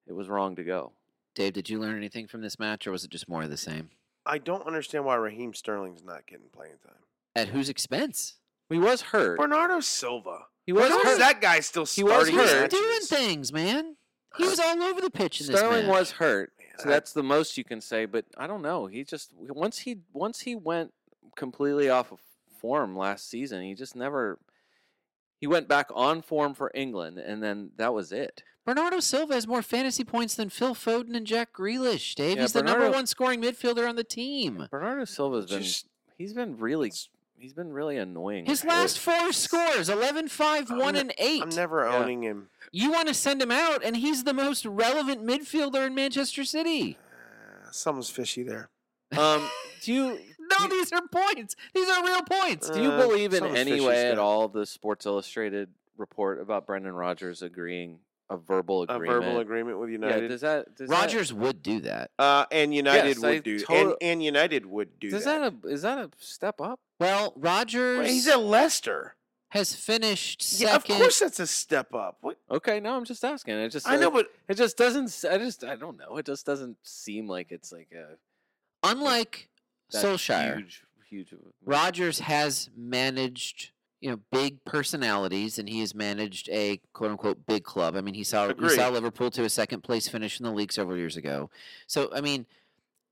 it was wrong to go. Dave, did you learn anything from this match, or was it just more of the same? I don't understand why Raheem Sterling's not getting playing time. At whose expense? He was hurt. Bernardo Silva. He was How is hurt. that guy still He was starting He was hurt. doing things, man. He was all over the pitch in this Sterling match. was hurt, Man, so that's the most you can say. But I don't know. He just once he once he went completely off of form last season, he just never. He went back on form for England, and then that was it. Bernardo Silva has more fantasy points than Phil Foden and Jack Grealish. Dave, Yeah, he's the number one scoring midfielder on the team. Bernardo Silva's been Just- he's been really he's been really annoying. His last four scores 11, 5, I'm 1, ne- and 8. I'm never Yeah. owning him. You want to send him out, and he's the most relevant midfielder in Manchester City. Uh, something's fishy there. Um, do you No, these are points. These are real points. do you Uh, believe in something's any fishy, way at Scott. all the Sports Illustrated report about Brendan Rodgers agreeing a verbal agreement. A agreement? verbal agreement with Yeah, United. does that does that- Rodgers would do that. uh, and United Yes, I would do total- and, and United would do Does that. that a, is that a step up? Well, Rodgers Well, He's at Leicester. has finished Yeah, of course that's a step up. What? Okay, no, I'm just asking. It just I know, but it just doesn't. I just I don't know. It just doesn't seem like it's like a Unlike that Solskjaer, huge huge. Rodgers has managed, you know, big personalities, and he has managed a quote unquote big club. I mean, he saw he saw Liverpool to a second place finish in the league several years ago. So, I mean,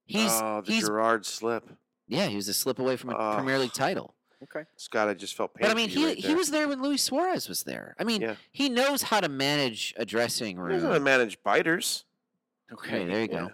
he's oh, the he's Gerrard slip. yeah, he was a slip away from a Oh. Premier League title. Okay. Scott, I just felt pain. But I mean, he right he was there when Luis Suarez was there. I mean, Yeah. he knows how to manage a dressing room. He knows how to room. manage biters. Okay, there you go.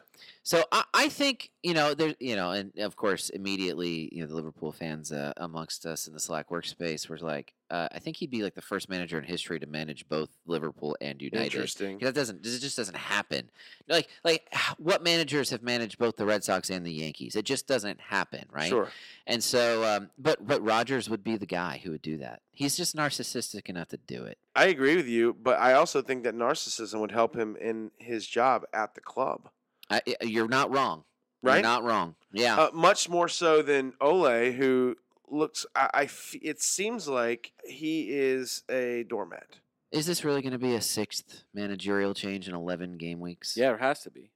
So I, I think you know there you know, and of course immediately you know the Liverpool fans uh, amongst us in the Slack workspace were like, uh, I think he'd be like the first manager in history to manage both Liverpool and United. Interesting. That doesn't it just doesn't happen. Like like what managers have managed both the Red Sox and the Yankees? It just doesn't happen, right? Sure. And so, um, but but Rodgers would be the guy who would do that. He's just narcissistic enough to do it. I agree with you, but I also think that narcissism would help him in his job at the club. I, I- you're not wrong. You're Right? not wrong. Yeah. Uh, much more so than Ole, who looks. I, I f- it seems like he is a doormat. Is this really going to be a sixth managerial change in 11 game weeks? Yeah, it has to be.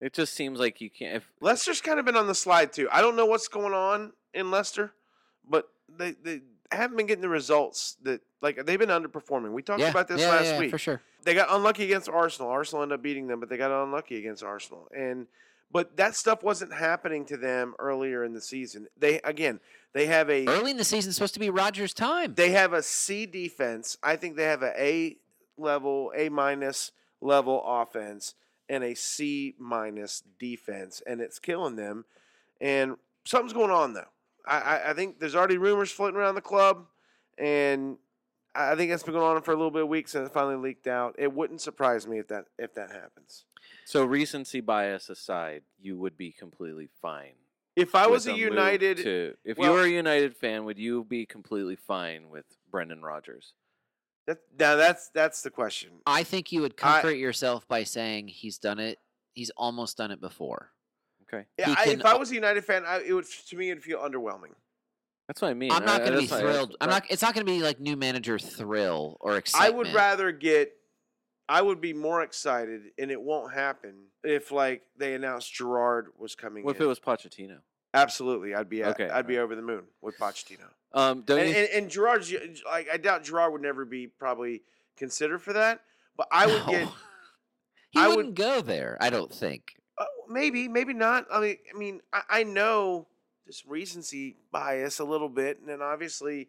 It just seems like you can't. If Leicester's kind of been on the slide too. I don't know what's going on in Leicester, but they they haven't been getting the results that like they've been underperforming. We talked Yeah, about this yeah, last yeah, week. for sure. They got unlucky against Arsenal. Arsenal ended up beating them, but they got unlucky against Arsenal. And but that stuff wasn't happening to them earlier in the season. They again, They have a Early in the season, supposed to be Rodgers' time. they have a C defense. I think they have a A level, A minus level offense and a C minus defense, and it's killing them. And something's going on though. I, I, I think there's already rumors floating around the club, and I I think that's been going on for a little bit of weeks, and it finally leaked out. It wouldn't surprise me if that if that happens. So recency bias aside, you would be completely fine. If I was a move United, to, if well- you were a United fan, would you be completely fine with Brendan Rodgers? that, now that's that's the question. I think you would I- comfort yourself by saying he's done it. He's almost done it before. Okay, Yeah, I, can if I was a United fan, I, it would to me it'd feel underwhelming. that's what I mean. I'm not going to be that's why I- thrilled. I'm not. It's not going to be like new manager thrill or excitement. I would rather get. I would be more excited, and it won't happen if like they announced Gerrard was coming. What if it was Pochettino? Absolutely, I'd be Okay, I'd be over the moon with Pochettino. Um, don't And, you? and, and Gerrard's like I doubt Gerrard would never be probably considered for that, but I would get he I would- wouldn't go there. I don't think. Maybe maybe not. I mean I mean I, I know this recency bias a little bit, and then obviously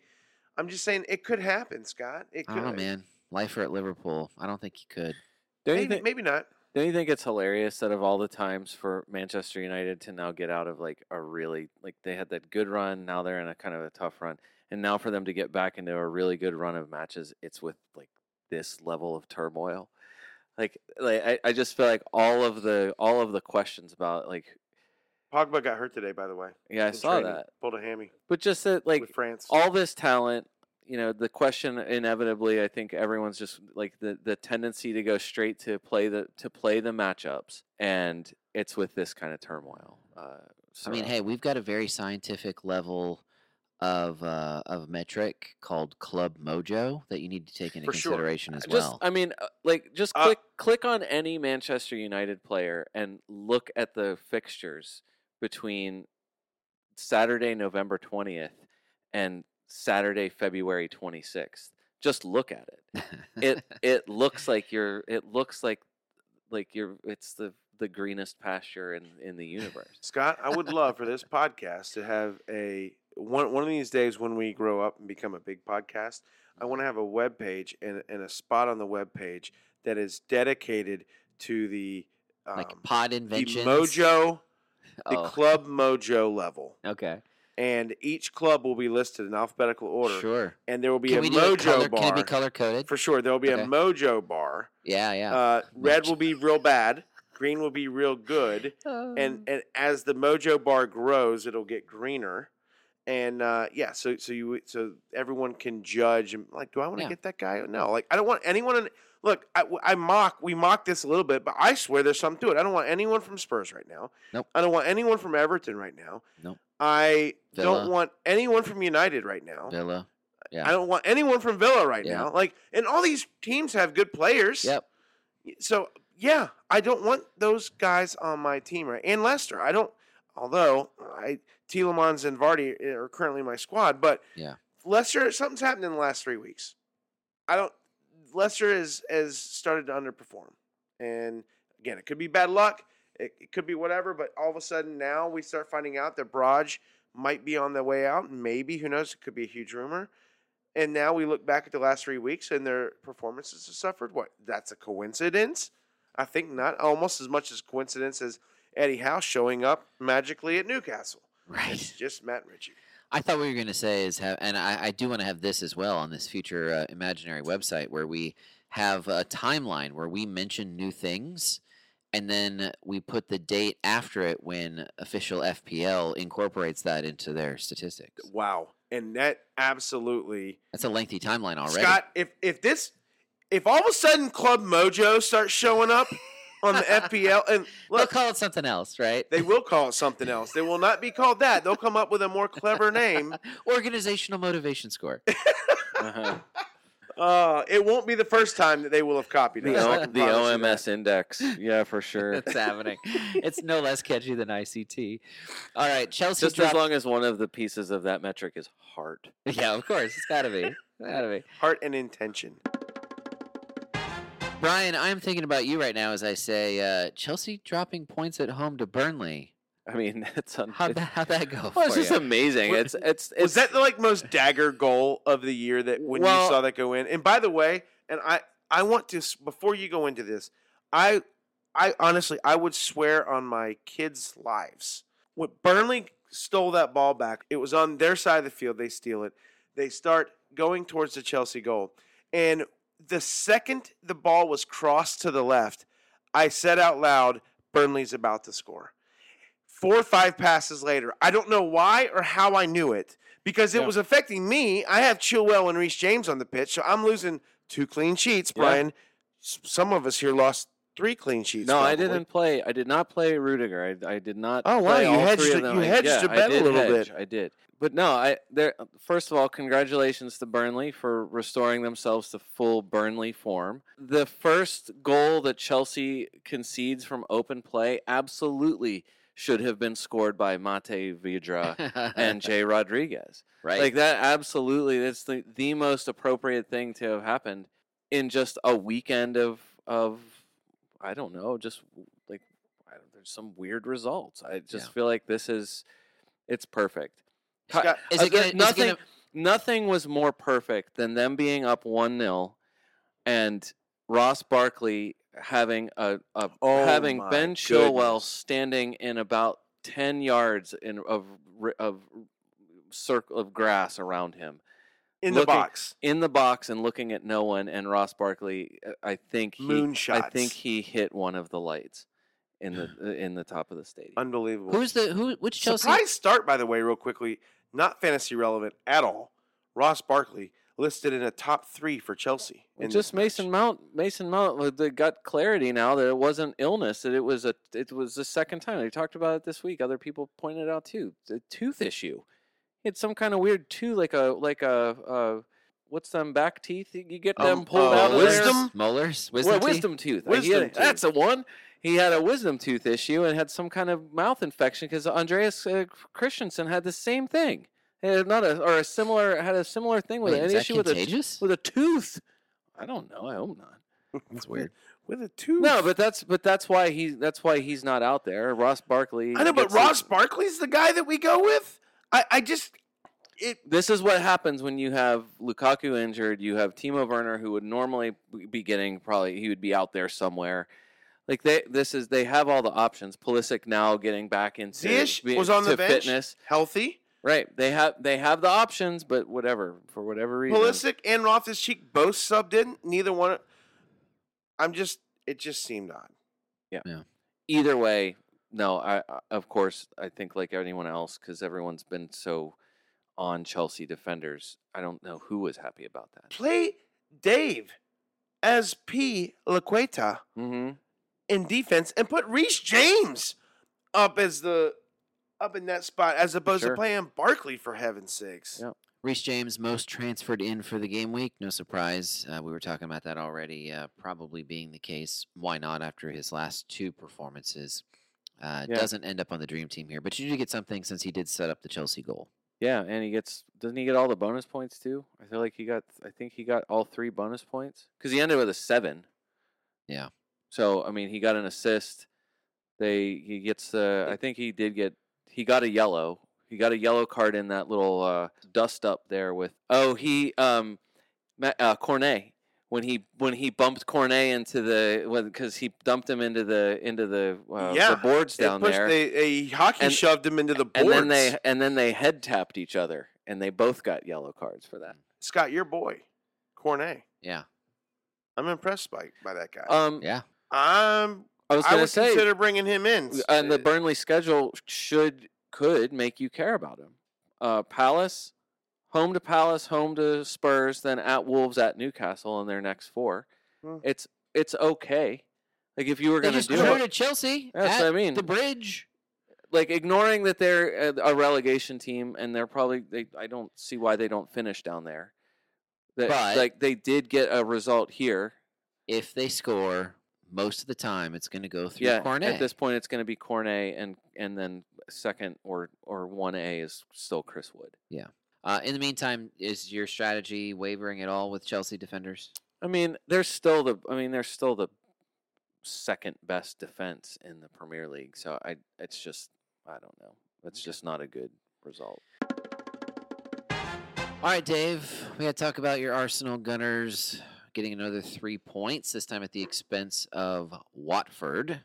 I'm just saying it could happen, Scott. It I could. don't know, man. Lifer at Liverpool. I don't think he could. don't you Maybe, think? maybe not. Don't you think it's hilarious that of all the times for Manchester United to now get out of like a really like they had that good run, now they're in a kind of a tough run, and now for them to get back into a really good run of matches, it's with like this level of turmoil. Like, like I, I just feel like all of the all of the questions about like Pogba got hurt today, by the way. yeah I saw training. that, Pulled a hammy but just that like with France. all this talent you know the question inevitably i think everyone's just like the the tendency to go straight to play the to play the matchups and it's with this kind of turmoil uh I mean, hey, we've got a very scientific level of uh, of metric called Club Mojo that you need to take into For sure. consideration as just well. i mean uh, like just Uh, click click on any manchester united player and look at the fixtures between saturday november 20th and saturday february 26th just look at it it it looks like you're it looks like like you're it's the the greenest pasture in in the universe Scott, I would love for this podcast to have a one one of these days when we grow up and become a big podcast. I want to have a web page and, and a spot on the web page that is dedicated to the um, like pod invention, the. Mojo, the Oh, Club Mojo level, okay. and each club will be listed in alphabetical order, Sure. and there will be Can a Mojo color? bar Can it be color coded? for sure. There will be Okay. a Mojo bar. Yeah, yeah. Uh, red will be real bad. Green will be real good. and and as the mojo bar grows it'll get greener and uh yeah so so you so everyone can judge and like do i want to Yeah. get that guy no like i don't want anyone in, look I, I mock we mock this a little bit but i swear there's something to it i don't want anyone from spurs right now Nope. i don't want anyone from everton right now Nope. i Villa. don't want anyone from united right now Villa. yeah. i don't want anyone from villa right Yeah. now like and all these teams have good players Yep. so yeah, I don't want those guys on my team, right? And Leicester, I don't. Although I Tielemans and Vardy eh, are currently my squad, but Yeah. Leicester, something's happened in the last three weeks. I don't. Leicester has has started to underperform, and again, it could be bad luck. It, it could be whatever, but all of a sudden now we start finding out that Braj might be on the way out. Maybe who knows? It could be a huge rumor. And now we look back at the last three weeks and their performances have suffered. What? That's a coincidence? I think not. Almost as much as coincidence as Eddie Howe showing up magically at Newcastle. Right. It's just Matt Ritchie. I thought what you were going to say is have, and I, I do want to have this as well on this future uh, imaginary website where we have a timeline where we mention new things, and then we put the date after it when official FPL incorporates that into their statistics. Wow. And that absolutely That's a lengthy timeline already. Scott, if if this if all of a sudden Club Mojo starts showing up on the FPL and They'll call it something else, right? they will call it something else. They will not be called that. They'll come up with a more clever name. Organizational motivation score. uh-huh. Uh, it won't be the first time that they will have copied the, us. I o- the oms index yeah for sure That's happening. It's no less catchy than ICT. All right, Chelsea. just as long as one of the pieces of that metric is heart Yeah, of course. It's got to be. It's got to be. Heart and intention. Brian, I'm thinking about you right now as I say uh, Chelsea dropping points at home to Burnley. I mean, it's un- How'd that, how'd that go? well, it's just ya? amazing. Wa- It's it's it's Was that the like most dagger goal of the year that when Well- you saw that go in? And by the way, and I I want to before you go into this, I I honestly I would swear on my kids' lives when Burnley stole that ball back, it was on their side of the field. They steal it. They start going towards the Chelsea goal, and the second the ball was crossed to the left, I said out loud, "Burnley's about to score." four or five passes later. I don't know why or how I knew it because it Yeah. was affecting me. I have Chilwell and Reece James on the pitch, so I'm losing two clean sheets. Brian, S- some of us here lost three clean sheets. No, I didn't play. I did not play Rudiger. I, I did not. Oh, wow, play you hedged it- you hedged yeah, I bet a little hedge, bit. I did, but no. I there. First of all, congratulations to Burnley for restoring themselves to full Burnley form. The first goal that Chelsea concedes from open play absolutely should have been scored by Matej Vydra and Jay Rodriguez. right. Like that, absolutely. That's the the most appropriate thing to have happened in just a weekend of of I don't know, just like I don't, there's some weird results. I just Yeah. feel like this is it's perfect. Scott, is Uh, it gonna, th- is it nothing gonna- nothing was more perfect than them being up one 0 and Ross Barkley having a, a Oh having Ben Chilwell goodness. standing in about ten yards in of of circle of grass around him in the box. in the box and looking at no one and Ross Barkley uh, I think he Moonshots. I think he hit one of the lights in the uh, in the top of the stadium. Unbelievable. who's the who? Which Chelsea? Surprise start, by the way, real quickly. Not fantasy relevant at all. Ross Barkley listed in a top three for Chelsea. Well, just this match. Mason Mount. Mason Mount. uh, They got clarity now that it wasn't illness. That it was a. It was the second time they talked about it this week. Other people pointed out too. the tooth issue. It's some kind of weird tooth, like a like a. Uh, what's them back teeth? You get them Um, pulled uh, out of wisdom? Molars. There? Wisdom. Well, teeth? wisdom tooth. Wisdom had- That's the one. He had a wisdom tooth issue and had some kind of mouth infection because Andreas uh, Christensen had the same thing. Had not a or a similar had a similar thing with Wait, an is that issue with a with a tooth. I don't know. I hope not. That's weird. with a tooth. No, but that's but that's why he that's why he's not out there. Ross Barkley. I know, but gets the- Ross Barkley's the guy that we go with. I, I just it. This is what happens when you have Lukaku injured. You have Timo Werner, who would normally be getting probably he would be out there somewhere. Like they, this is they have all the options. Pulisic now getting back into Ziyech be- was on the bench, fitness. healthy. Right. They have they have the options, but whatever for whatever reason. Pulisic and Loftus Cheek both subbed in. Neither one. I'm just. It just seemed odd. Yeah. yeah. Either way, no. I, I of course I think like anyone else because everyone's been so on Chelsea defenders. I don't know who was happy about that. Play Dave as P. Laqueta Mm-hmm. In defense and put Reece James up as the up in that spot as opposed Sure. to playing Barkley for heaven's sakes. Yeah. Reece James most transferred in for the game week. No surprise. Uh, we were talking about that already. Uh, probably being the case. Why not after his last two performances? Uh, Yeah. Doesn't end up on the dream team here, but you do get something since he did set up the Chelsea goal. Yeah, and he gets doesn't he get all the bonus points too? I feel like he got I think he got all three bonus points because he ended with a seven. Yeah. So I mean, he got an assist. They he gets uh, I think he did get he got a yellow. He got a yellow card in that little uh, dust up there with oh he um Ma- uh, Cornet when he when he bumped Cornet into the because he dumped him into the into the uh, Yeah, the boards They down pushed- there They, a hockey And- shoved him into the boards. and then they and then they head tapped each other and they both got yellow cards for that. Scott, your boy, Cornet. Yeah. I'm impressed by by that guy. Um, Yeah. I'm. I was going to would say, consider bringing him in. and the Uh, Burnley schedule should could make you care about him. Uh, Palace, home to Palace, home to Spurs, then at Wolves, at Newcastle in their next four. Hmm. It's it's okay. Like if you were going to just do it, to Chelsea. That's at what I mean. The bridge. like ignoring that they're a a relegation team and they're probably they I don't see why they don't finish down there. That, But- like they did get a result here. If they score, most of the time it's going to go through yeah, Cornet. at this point it's going to be Cornet and and then second or or one A is still Chris Wood. Yeah. Uh, in the meantime, is your strategy wavering at all with Chelsea defenders? I mean, they're still the I mean they're still the second best defense in the Premier League. So I it's just I don't know. It's just not a good result. All right, Dave, we got to talk about your Arsenal Gunners getting another three points, this time at the expense of Watford.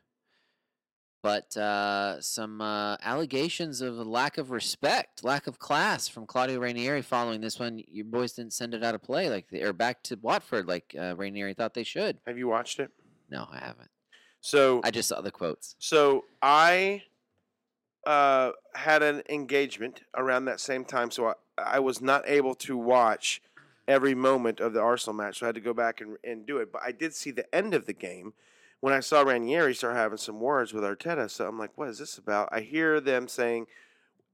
But uh, some uh, allegations of lack of respect, lack of class from Claudio Ranieri following this one. Your boys didn't send it out of play, like they, or back to Watford, like uh, Ranieri thought they should. Have you watched it? No, I haven't. So I just saw the quotes. So I uh, had an engagement around that same time, so I, I was not able to watch every moment of the Arsenal match, so I had to go back and, and do it. But I did see the end of the game when I saw Ranieri start having some words with Arteta. So I'm like, what is this about? I hear them saying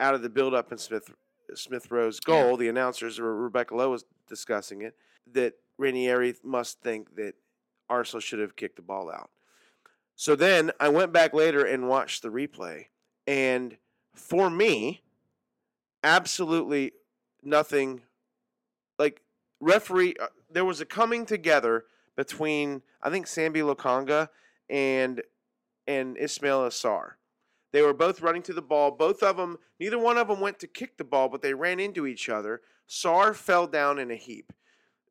out of the build up in Smith Smith Rowe's goal, the announcers or Rebecca Lowe was discussing it, that Ranieri must think that Arsenal should have kicked the ball out. So then I went back later and watched the replay. And for me, absolutely nothing like referee uh, there was a coming together between I think Sambi Lokonga and and Ismaila Sarr. They were both running to the ball. Both of them, neither one of them went to kick the ball, but they ran into each other. Sarr fell down in a heap.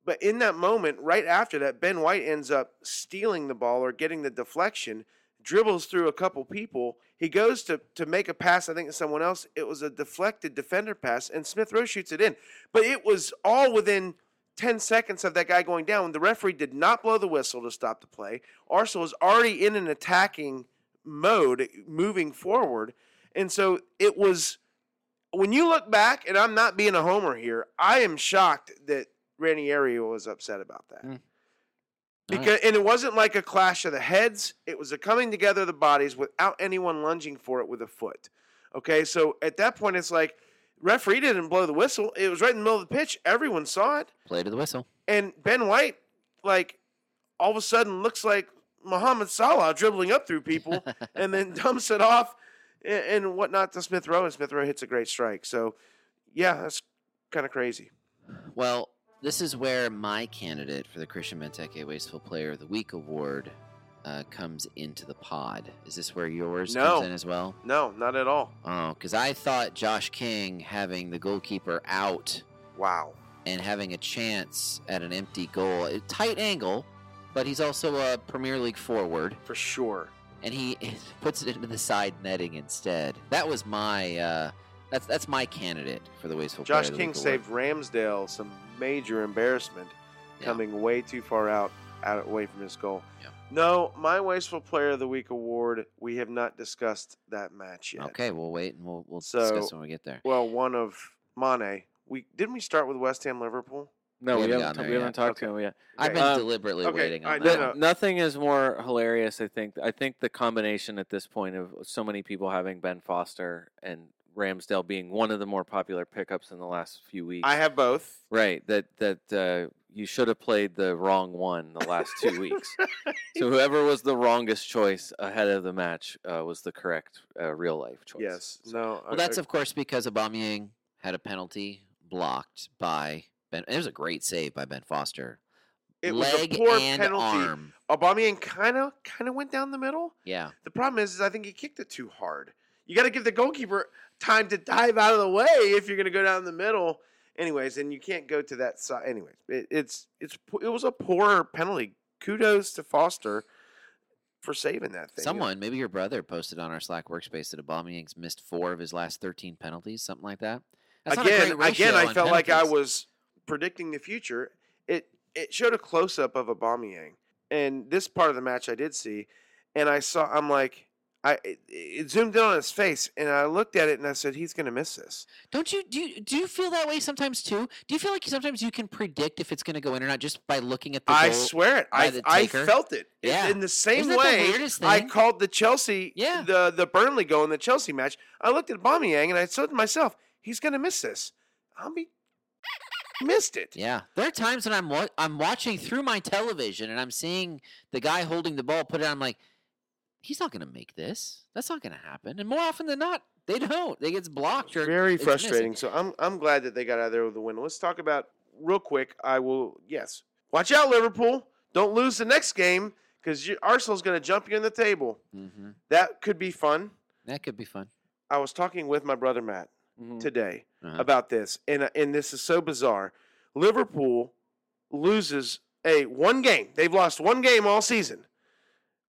But in that moment, right after that, Ben White ends up stealing the ball or getting the deflection, dribbles through a couple people. He goes to, to make a pass, I think, to someone else. It was a deflected defender pass, and Smith Rowe shoots it in. But it was all within 10 seconds of that guy going down. The referee did not blow the whistle to stop the play. Arsenal was already in an attacking mode, moving forward. And so it was, when you look back, and I'm not being a homer here, I am shocked that Ranieri was upset about that. Mm. Right. Because and it wasn't like a clash of the heads; it was a coming together of the bodies without anyone lunging for it with a foot. Okay, so at that point, it's like referee didn't blow the whistle; it was right in the middle of the pitch. Everyone saw it, Play to the whistle. and Ben White, like, all of a sudden looks like Mohamed Salah dribbling up through people, and then dumps it off and, and whatnot to Smith Rowe, and Smith Rowe hits a great strike. So, yeah, that's kind of crazy. Well, this is where my candidate for the Christian Benteke Wasteful Player of the Week award uh, comes into the pod. Is this where yours No. comes in as well? No, not at all. Oh, because I thought Josh King having the goalkeeper out Wow. and having a chance at an empty goal, a tight angle, but he's also a Premier League forward, For sure. and he puts it into the side netting instead. That was my uh, that's that's my candidate for the Wasteful Josh King award. saved Ramsdale some major embarrassment Yeah. coming way too far out, out away from his goal. Yeah. No, my Wasteful Player of the Week award, we have not discussed that match yet. Okay, we'll wait and we'll we'll So- discuss when we get there. Well, one of Mane. We didn't we start with West Ham Liverpool? No, We we haven't haven't. gotten we haven't yet. talked to him yet. I've been Um, deliberately okay, waiting I- on no, that. no. one. Nothing is more hilarious. I think. I think the combination at this point of so many people having Ben Foster and Ramsdale being one of the more popular pickups in the last few weeks. I have both. right. That that uh, you should have played the wrong one the last two weeks. So whoever was the wrongest choice ahead of the match uh, was the correct uh, real life choice. Yes. So- No. Well, that's of course because Aubameyang had a penalty blocked by Ben. It was a great save by Ben Foster. it was Leg a poor and penalty. arm. Aubameyang kind of kind of went down the middle. Yeah, The problem is, is I think he kicked it too hard. You got to give the goalkeeper time to dive out of the way if you're going to go down the middle. Anyways, and you can't go to that side. Anyways, it, it's it's it was a poor penalty. Kudos to Foster for saving that thing. someone, maybe your brother, posted on our Slack workspace that Aubameyang's missed four of his last thirteen penalties, something like that. That's again, again, I felt like I was predicting the future. It it showed a close up of Aubameyang, and this part of the match I did see, and I saw. I'm like, I it, it zoomed in on his face, and I looked at it, and I said, he's going to miss this. Don't you do? You, do you feel that way sometimes too? Do you feel like sometimes you can predict if it's going to go in or not just by looking at the I swear it. I I felt it. Yeah. In the same the way, weirdest I called the Chelsea, Yeah. the the Burnley goal in the Chelsea match. I looked at Aubameyang, and I said to myself, he's going to miss this. I'll be missed it. Yeah, there are times when I'm wa- I'm watching through my television and I'm seeing the guy holding the ball put it. I'm like, he's not going to make this. That's not going to happen. And more often than not, they don't. They gets blocked or Very it's missing. frustrating. So I'm I'm glad that they got out of there with a win. Let's talk about real quick. I will yes. Watch out, Liverpool. Don't lose the next game because Arsenal's going to jump you in the table. Mhm. That could be fun. That could be fun. I was talking with my brother Matt Mhm. today Uh-huh. about this, and uh, and this is so bizarre. Liverpool loses a one game. They've lost one game all season.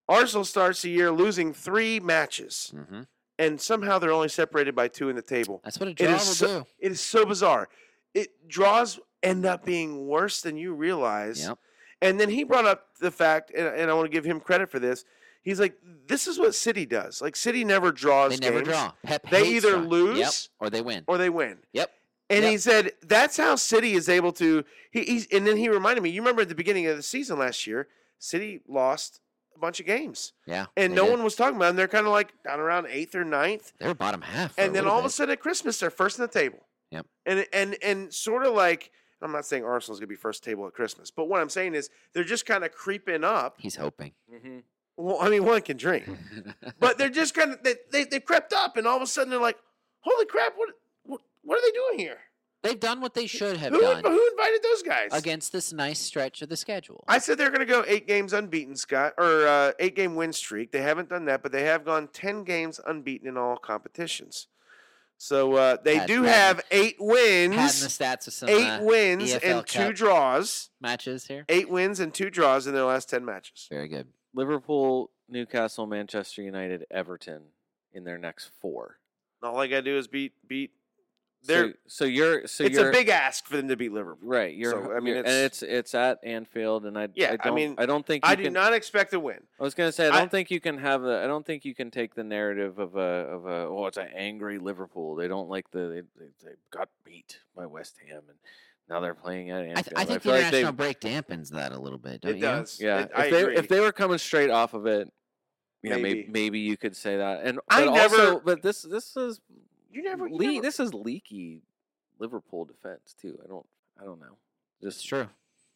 Arsenal starts the year losing three matches, hmm and somehow they're only separated by two in the table. That's what a It draw will is so- do. It is so bizarre. It draws end up being worse than you realize. Yep. And then he brought up the fact, and, and I want to give him credit for this. He's like, this is what City does. Like City never draws. They never games, draw. Pep They either lose Yep, or they win. or they win. Yep. And Yep. he said that's how City is able to. He, he's and then he reminded me. You remember at the beginning of the season last year, City lost a bunch of games, Yeah. and no did. one was talking about. them. They're kind of like down around eighth or ninth, They were bottom half. and then little all of a sudden at Christmas they're first in the table. Yep. And and and sort of like I'm not saying Arsenal's gonna be first table at Christmas, but what I'm saying is they're just kind of creeping up. He's hoping. Mhm. Well, I mean, one can dream, but they're just kind of they, they they crept up, and all of a sudden they're like, "Holy crap! What what, what are they doing here? They've done what they should have Who done who invited those guys?" against this nice stretch of the schedule. I said they're going to go eight games unbeaten, Scott, or uh, eight game win streak. They haven't done that, but they have gone ten games unbeaten in all competitions. So uh, they Pat- do Pat- have eight Padding the wins, stats with some eight uh, wins, EFL and two draws. matches here. Eight wins and two draws in their last ten matches. Very good. Liverpool, Newcastle, Manchester United, Everton in their next four. All they got to do is beat beat. So, They're, so you're so it's you're a big ask for them to beat Liverpool. right. You're, so, I mean, you're- and it's it's at Anfield, and I Yeah, I, I don't, mean, I don't think you I can, do not expect a win. I was gonna say I I- don't think you can have the I don't think you can take the narrative of a of a oh it's an angry Liverpool. They don't like the they, they, they got beat by West Ham and now they're playing at I, Anfield. th- I think the feel like they international break dampens that a little bit. Don't It you? does. yeah. It- I if they agree. if they were coming straight off of it, yeah, maybe Maybe. maybe you could say that. And I but never- also, but this this is you never. You le- never this is leaky Liverpool defense too. I don't I don't know. It's Just true.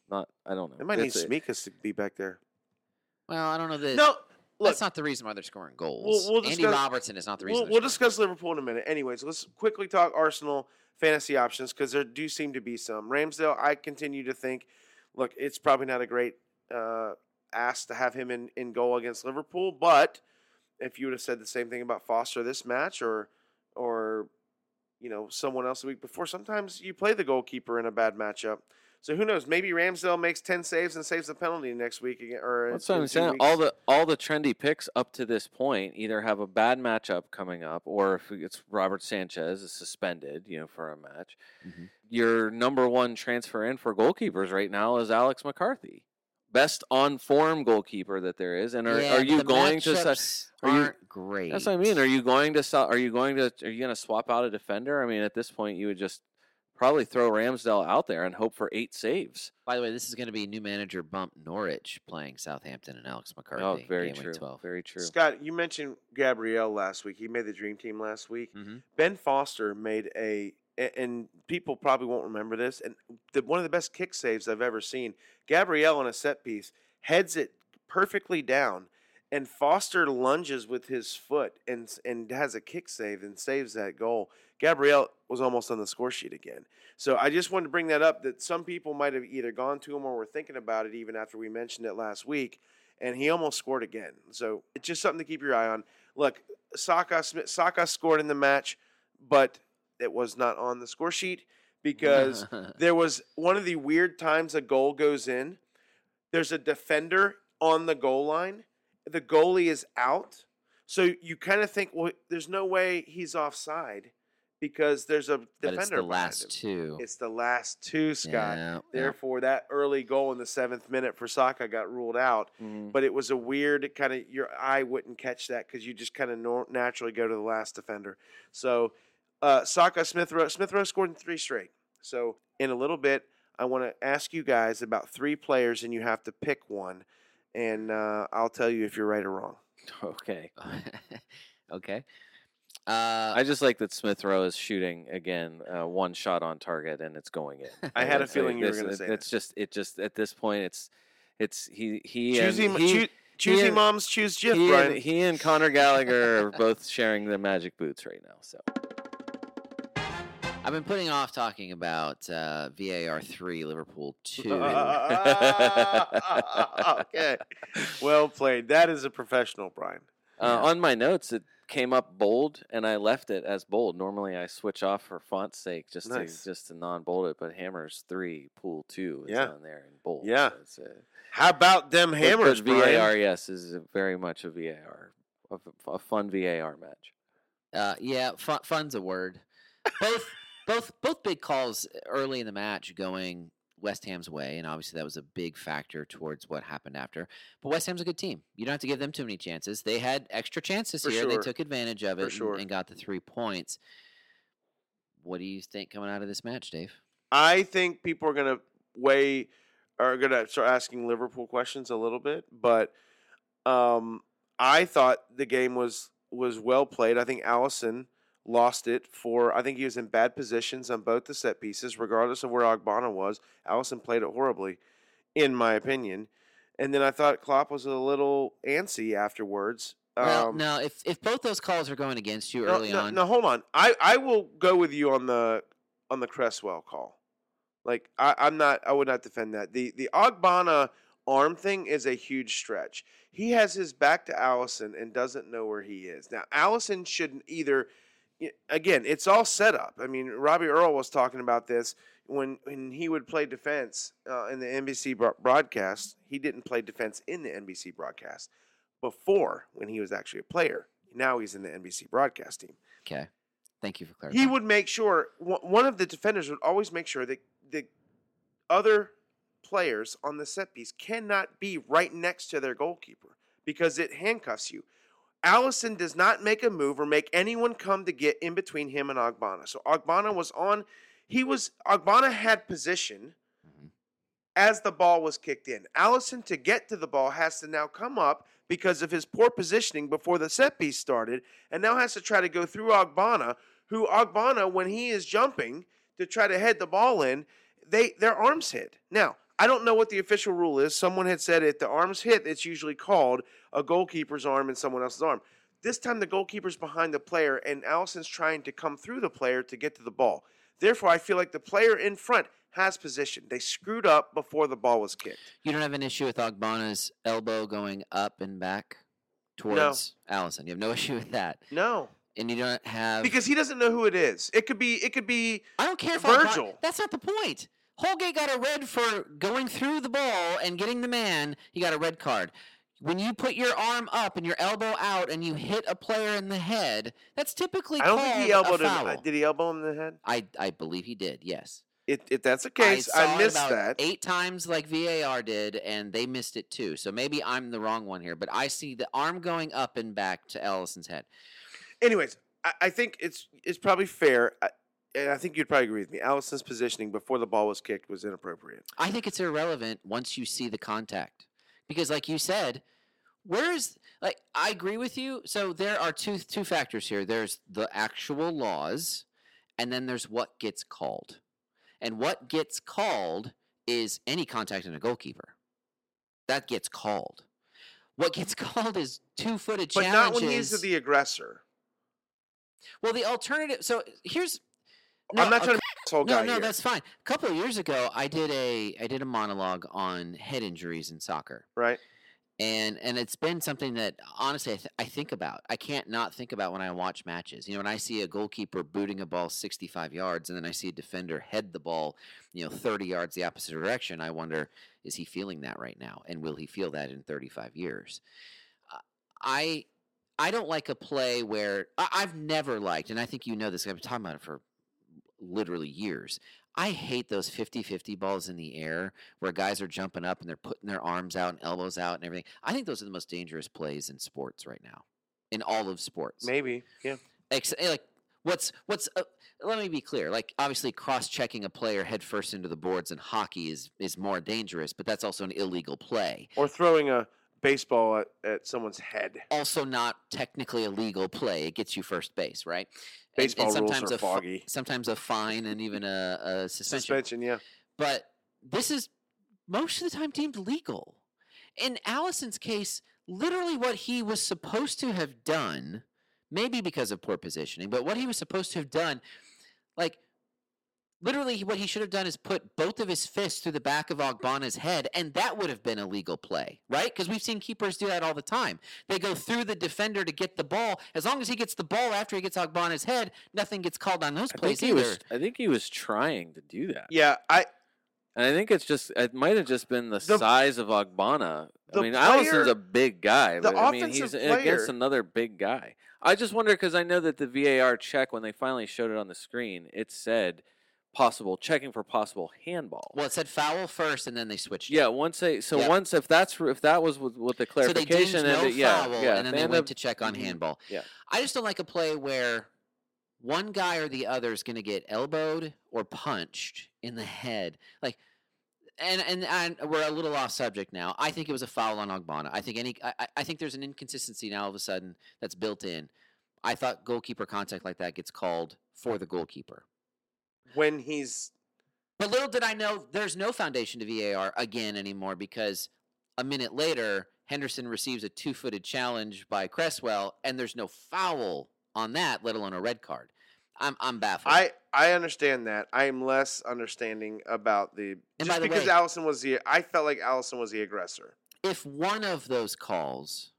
not I don't know. they might need It's a- Tsimikas to be back there. Well, I don't know that. No, look, that's not the reason why they're scoring goals. we'll Andy discuss- Robertson is not the reason. We'll, we'll discuss goals. Liverpool in a minute. Anyways, let's quickly talk Arsenal fantasy options because there do seem to be some. Ramsdale, I continue to think, look, it's probably not a great uh, ask to have him in, in goal against Liverpool, but if you would have said the same thing about Foster this match or or you know someone else the week before, sometimes you play the goalkeeper in a bad matchup. So who knows? Maybe Ramsdale makes ten saves and saves the penalty next week again. Or That's what I'm two saying. All the all the trendy picks up to this point either have a bad matchup coming up, or if it's Robert Sanchez is suspended, you know, for a match. Mhm. Your number one transfer in for goalkeepers right now is Alex McCarthy, best on form goalkeeper that there is. And are, Yeah, are you the going to? se- matchups are you- aren't great? That's what I mean. Are you going to? sell- Are you going to? Are you going to swap out a defender? I mean, at this point, you would just probably throw Ramsdale out there and hope for eight saves. By the way, this is going to be new manager bump Norwich playing Southampton and Alex McCarthy. Oh, very game week true. 12. Very true. Scott, you mentioned Gabriel last week. He made the dream team last week. Mhm. Ben Foster made a, and people probably won't remember this, and the, one of the best kick saves I've ever seen. Gabriel on a set piece heads it perfectly down, and Foster lunges with his foot and and has a kick save and saves that goal. Gabriel was almost on the score sheet again. So I just wanted to bring that up that some people might have either gone to him or were thinking about it even after we mentioned it last week, and he almost scored again. So it's just something to keep your eye on. Look, Saka Saka scored in the match, but it was not on the score sheet because there was one of the weird times a goal goes in. There's a defender on the goal line. The goalie is out. So you kind of think, well, there's no way he's offside because there's a but defender. it's the last him. two. It's the last two, Scott. Yeah, yeah. Therefore, that early goal in the seventh minute for Saka got ruled out. Mhm. But it was a weird kind of your eye wouldn't catch that because you just kind of nor- naturally go to the last defender. So uh, Saka Smith Rowe Smith Rowe scored in three straight. So in a little bit, I want to ask you guys about three players, and you have to pick one, and uh, I'll tell you if you're right or wrong. Okay. okay. Uh, I just like that Smith Rowe is shooting again, uh, one shot on target, and it's going in. I had a feeling you were gonna say It's that. just, it just at this point, it's, it's he he Choosy, and, m- he, choo- choosy and- moms choose Jif, he, he and Conor Gallagher are both sharing the magic boots right now. So I've been putting off talking about uh, VAR three, Liverpool two. okay, well played. That is a professional, Brian. Uh, Yeah. On my notes, it came up bold, and I left it as bold. Normally, I switch off for font's sake, just Nice. to just to non-bold it. But Hammers three, pool two is Yeah. on there in bold. Yeah. so it's a- How about them hammers, But VAR, Brian? yes, is a very much a VAR, a fun VAR match. Uh, yeah, fun, fun's a word. Both, both, both big calls early in the match going West Ham's way, and obviously that was a big factor towards what happened after. But West Ham's a good team. You don't have to give them too many chances. They had extra chances For here. sure. They took advantage of it and, sure. and got the three points. What do you think coming out of this match, Dave? I think people are gonna weigh are gonna start asking Liverpool questions a little bit, but um, I thought the game was was well played. I think Alisson lost it for. I think he was in bad positions on both the set pieces, regardless of where Ogbonna was. Alisson played it horribly, in my opinion. And then I thought Klopp was a little antsy afterwards. well, Um, no, if if both those calls are going against you no, early no, on, No, hold on. I, I will go with you on the on the Cresswell call. Like I, I'm not. I would not defend that. The the Ogbonna arm thing is a huge stretch. He has his back to Alisson and doesn't know where he is. Now Alisson shouldn't either. Again, it's all set up. I mean, Robbie Earle was talking about this when when he would play defense uh, in the NBC broadcast. He didn't play defense in the NBC broadcast before when he was actually a player. Now he's in the NBC broadcast team okay. Thank you for clarifying. he would make sure one one of the defenders would always make sure that the other players on the set piece cannot be right next to their goalkeeper because it handcuffs you. Alisson does not make a move or make anyone come to get in between him and Ogbonna. So Ogbonna was on. He was Ogbonna had position Mhm. as the ball was kicked in. Alisson to get to the ball has to now come up because of his poor positioning before the set piece started, and now has to try to go through Ogbonna, who Ogbonna, when he is jumping to try to head the ball in, they their arms hit. Now, I don't know what the official rule is. Someone had said if the arms hit, it's usually called a goalkeeper's arm and someone else's arm. This time the goalkeeper's behind the player and Alisson's trying to come through the player to get to the ball. Therefore, I feel like the player in front has position. They screwed up before the ball was kicked. You don't have an issue with Ogbonna's elbow going up and back towards Alisson. You have no issue with that, No, and you don't have because he doesn't know who it is. It could be. It could be. I don't care if Virgil. Ogbonna, that's not the point. Holgate got a red for going through the ball and getting the man. He got a red card. When you put your arm up and your elbow out and you hit a player in the head, that's typically I don't think he elbowed him. Did he elbow him in the head? I I believe he did. Yes. It, if that's the case, I, I, missed that. eight times like VAR did, and they missed it too. So maybe I'm the wrong one here, but I see the arm going up and back to Alisson's head. Anyways, I, I think it's it's probably fair, I, and I think you'd probably agree with me. Alisson's positioning before the ball was kicked was inappropriate. I think it's irrelevant once you see the contact. Because like you said, where's like I agree with you. So there are two two factors here. There's the actual laws and then there's what gets called. And what gets called is any contact in a goalkeeper. That gets called. What gets called is two-footed challenges. But not when he's the aggressor. well, the alternative. So here's. I'm not a trying to be this whole no, guy no, here. that's fine. A couple of years ago, I did a I did a monologue on head injuries in soccer, right. and and it's been something that honestly I, th- I think about. I can't not think about when I watch matches. You know, when I see a goalkeeper booting a ball 65 yards, and then I see a defender head the ball, you know, 30 yards the opposite direction. I wonder, is he feeling that right now, and will he feel that in 35 years? Uh, I I don't like a play where I, I've never liked, and I think you know this. I've been talking about it for literally years. I hate those 50 50 balls in the air where guys are jumping up and they're putting their arms out and elbows out and everything. I think those are the most dangerous plays in sports right now, in all of sports. Maybe. Yeah. Ex- eh, like, what's, what's, uh, let me be clear. Like, obviously, cross checking a player head first into the boards in hockey is, is more dangerous, but that's also an illegal play. Or throwing a baseball at, at someone's head. Also, not technically a legal play. It gets you first base, right? And- and Baseball rules sometimes are a fi- foggy. sometimes a fine and even a, a suspension. Suspension. Yeah. but this is most of the time deemed legal. In Alisson's case, literally what he was supposed to have done, maybe because of poor positioning, but what he was supposed to have done, like Literally, what he should have done is put both of his fists through the back of Ogbonna's head, and that would have been a legal play, right? Because we've seen keepers do that all the time. They go through the defender to get the ball. As long as he gets the ball after he gets Ogbonna's head, nothing gets called on those I think plays he either. was. I think he was trying to do that. Yeah, I And I think it's just it might have just been the, The- size of Ogbonna. I mean, Alisson's player- a big guy, the but I mean offensive he's against another big guy. I just wonder because I know that the VAR check when they finally showed it on the screen, it said possible checking for possible handball. well, it said foul first, and then they switched. Yeah, once they so Yep. once if that's if that was with, with the So they clarification no and it, yeah, foul, yeah, and then they they went up- to check on Mhm. handball. Yeah. I just don't like a play where one guy or the other is going to get elbowed or punched in the head. Like, and, and and we're a little off subject now. I think it was a foul on Ogbonna. I think any. I, I- I think there's an inconsistency now all of a sudden that's built in. I thought goalkeeper contact like that gets called for the goalkeeper. When he's But little did I know there's no foundation to VAR again anymore because a minute later, Henderson receives a two footed challenge by Cresswell, and there's no foul on that, let alone a red card. I'm I'm baffled. I I understand that. I am less understanding about the And just by the because way- Alisson was the I felt like Alisson was the aggressor. if one of those calls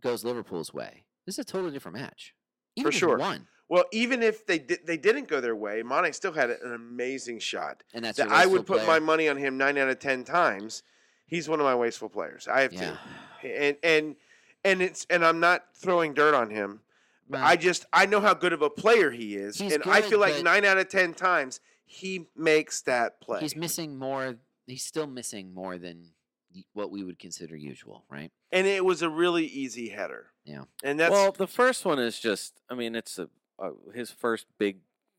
goes Liverpool's way, this is a totally different match. Even if sure. one, Well, even if they did, they didn't go their way. Mane still had an amazing shot. and that's That I would wasteful put my money on him nine out of ten times. He's one of my wasteful players. I have Yeah. to, and and and it's and I'm not throwing dirt on him. But Well, I just I know how good of a player he is, He's and I feel like nine out of ten times he makes that play. he's missing more. He's still missing more than what we would consider usual, right? and it was a really easy header. Yeah. and that's well, the first one is just. I mean, it's a, uh his first big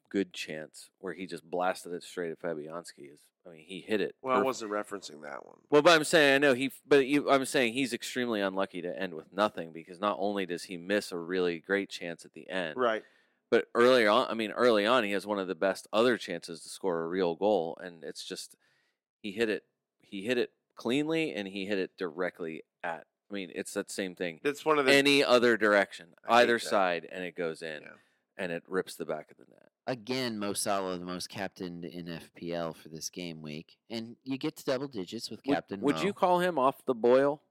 good chance where he just blasted it straight at Fabianski. Is I mean, he hit it. well, I wasn't referencing that one. Well, but I'm saying I know he, but you, I'm saying he's extremely unlucky to end with nothing because not only does he miss a really great chance at the end, Right. but earlier on, I mean, early on, he has one of the best other chances to score a real goal, and it's just he hit it, he hit it cleanly, and he hit it directly at. I mean, it's that same thing. It's one of the Any other direction, I either side, and it goes in, Yeah. And it rips the back of the net. Again, Mo Salah, the most captained in FPL for this game week, and you get to double digits with Captain. would Mo. you call him off the boil?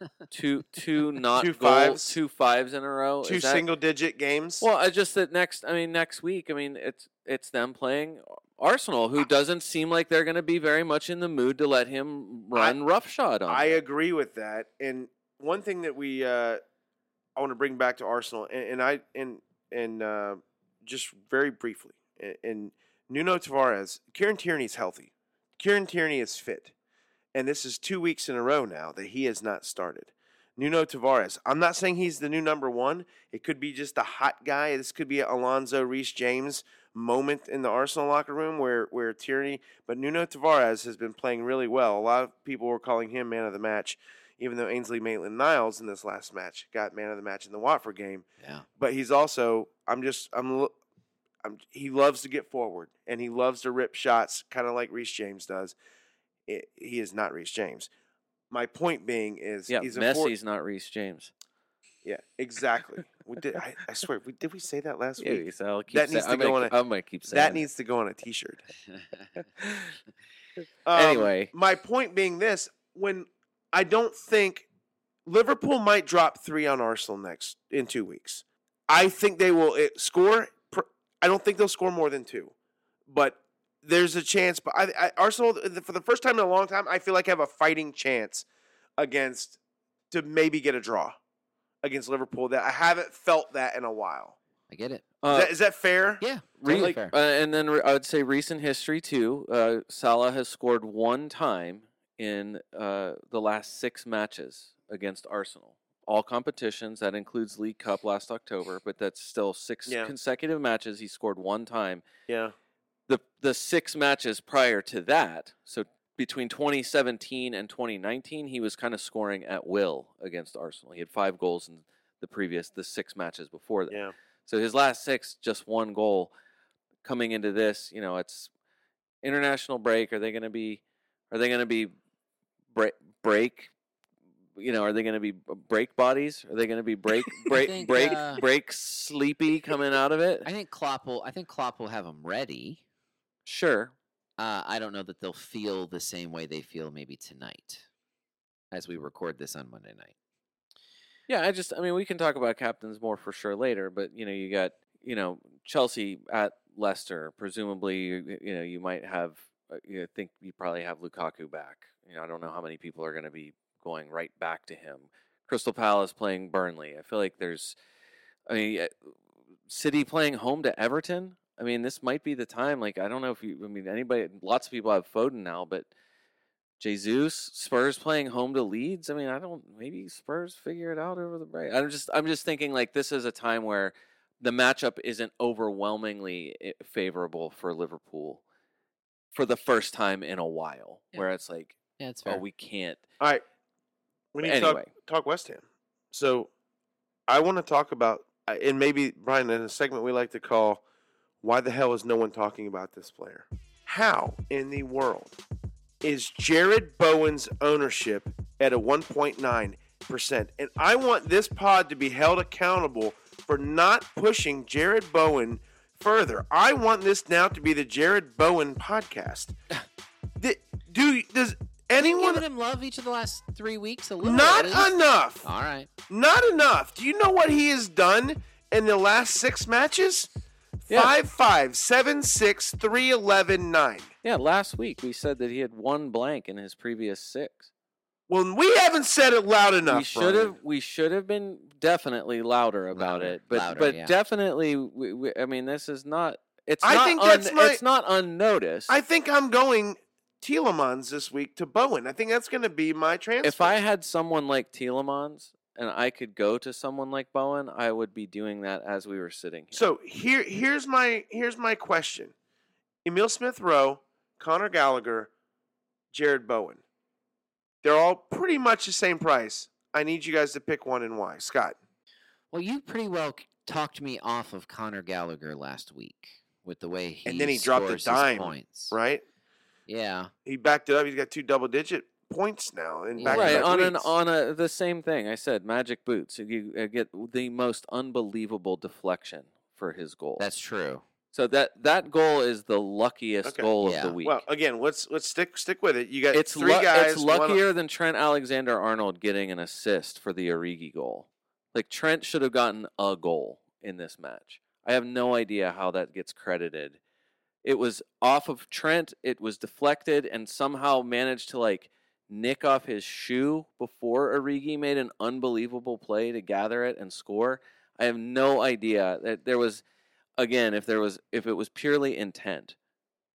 two, two not Two goal- fives? two fives in a row. two that- single digit games. Well, I just that next. I mean, next week. I mean, it's it's them playing Arsenal, who doesn't seem like they're going to be very much in the mood to let him run roughshod on. I them. agree with that. And one thing that we uh, I want to bring back to Arsenal, and, and I and and uh, just very briefly, and, Nuno Tavares, Kieran Tierney's healthy. Kieran Tierney is fit, and this is two weeks in a row now that he has not started. Nuno Tavares. I'm not saying he's the new number one. It could be just a hot guy. This could be an Alonso Reece James moment in the Arsenal locker room where where Tierney, but Nuno Tavares has been playing really well. A lot of people were calling him man of the match, even though Ainsley Maitland-Niles in this last match got man of the match in the Watford game. Yeah. But he's also I'm just I'm, I'm he loves to get forward and he loves to rip shots, kind of like Reece James does. It, he is not Reece James. My point being is yeah, he's a for- not Reece James. yeah, exactly. We did. I, I swear, we, did we say that last Yeah, week? so I'll keep That needs to I go might, on a- I might keep saying That it. needs to go on a T-shirt. Um, Anyway. my point being this: when I don't think Liverpool might drop three on Arsenal next in two weeks, I think they will score. pr- I don't think they'll score more than two, but there's a chance. But I, I, Arsenal, for the first time in a long time, I feel like I have a fighting chance against to maybe get a draw against Liverpool. That I haven't felt that in a while. I get it. Is, Uh, that, is that fair? Yeah, Re- totally fair. uh, and then re- I would say recent history too. Uh, Salah has scored one time in uh, the last six matches against Arsenal. All competitions that includes League Cup last October, but that's still six Yeah. consecutive matches. He scored one time. Yeah. The the six matches prior to that, so between 2017 and 2019, he was kind of scoring at will against Arsenal. He had five goals in the previous the six matches before that. Yeah. So his last six, just one goal. Coming into this, you know, it's international break. Are they going to be? Are they going to be break? Break? You know, are they going to be break bodies? Are they going to be break break think, break uh, break sleepy coming out of it? I think Klopp will. I think Klopp will have them ready. Sure. Uh, I don't know that they'll feel the same way they feel maybe tonight, as we record this on Monday night. Yeah, I just I mean we can talk about captains more for sure later, but you know you got you know Chelsea at Leicester. Presumably you, you know you might have uh, you think you probably have Lukaku back. You know I don't know how many people are going to be going right back to him. Crystal Palace playing Burnley. I feel like there's I mean City playing home to Everton. I mean this might be the time. Like I don't know if you I mean anybody. Lots of people have Foden now, but Jesus, Spurs playing home to Leeds. I mean, I don't. Maybe Spurs figure it out over the break. I'm just, I'm just thinking like this is a time where the matchup isn't overwhelmingly eh, favorable for Liverpool for the first time in a while. Yeah. Where it's like, Yeah, it's oh, we can't. All right. We need to talk, talk West Ham. So I want to talk about, and maybe, Brian, in a segment we like to call, Why the hell is no one talking about this player? How in the world is Jarrod Bowen's ownership at a 1.9%? And I want this pod to be held accountable for not pushing Jarrod Bowen further. I want this now to be the Jarrod Bowen podcast. Th- Do does anyone Giving him love each of the last three weeks. A little. not at enough. All right. Not enough. Do you know what he has done in the last six matches? Yeah. Five, five, seven, six, three, eleven, nine. Yeah, last week we said that he had one blank in his previous six. Well, we haven't said it loud enough. we should have we should have been definitely louder about Louder, it but louder, but yeah. definitely we, we, i mean this is not it's I not think un- that's my- it's not unnoticed I think I'm going Tielemans this week to Bowen. I think that's going to be my transfer. if i had someone like Tielemans and i could go to someone like bowen i would be doing that as we were sitting here so here, here's my here's my question: Emil Smith Rowe, Conor Gallagher, Jarrod Bowen. They're all pretty much the same price. I need you guys to pick one and why. Scott. Well, you pretty well talked me off of Conor Gallagher last week with the way he And then he dropped a scores his dime, points. Right? Yeah. He backed it up. He's got two double digit points now in Yeah. back right to back on an on a the same thing i said magic boots you uh, get the most unbelievable deflection for his goal That's true. so that that goal is the luckiest Okay. goal Yeah. of the week Well, again, let's let's stick stick with it. You got it's three lu- guys. It's one- luckier than Trent Alexander Arnold getting an assist for the Origi goal. Like Trent should have gotten a goal in this match. I have no idea how that gets credited. It was off of Trent. It was deflected and somehow managed to like nick off his shoe before Origi made an unbelievable play to gather it and score. I have no idea that there was again if there was if it was purely intent,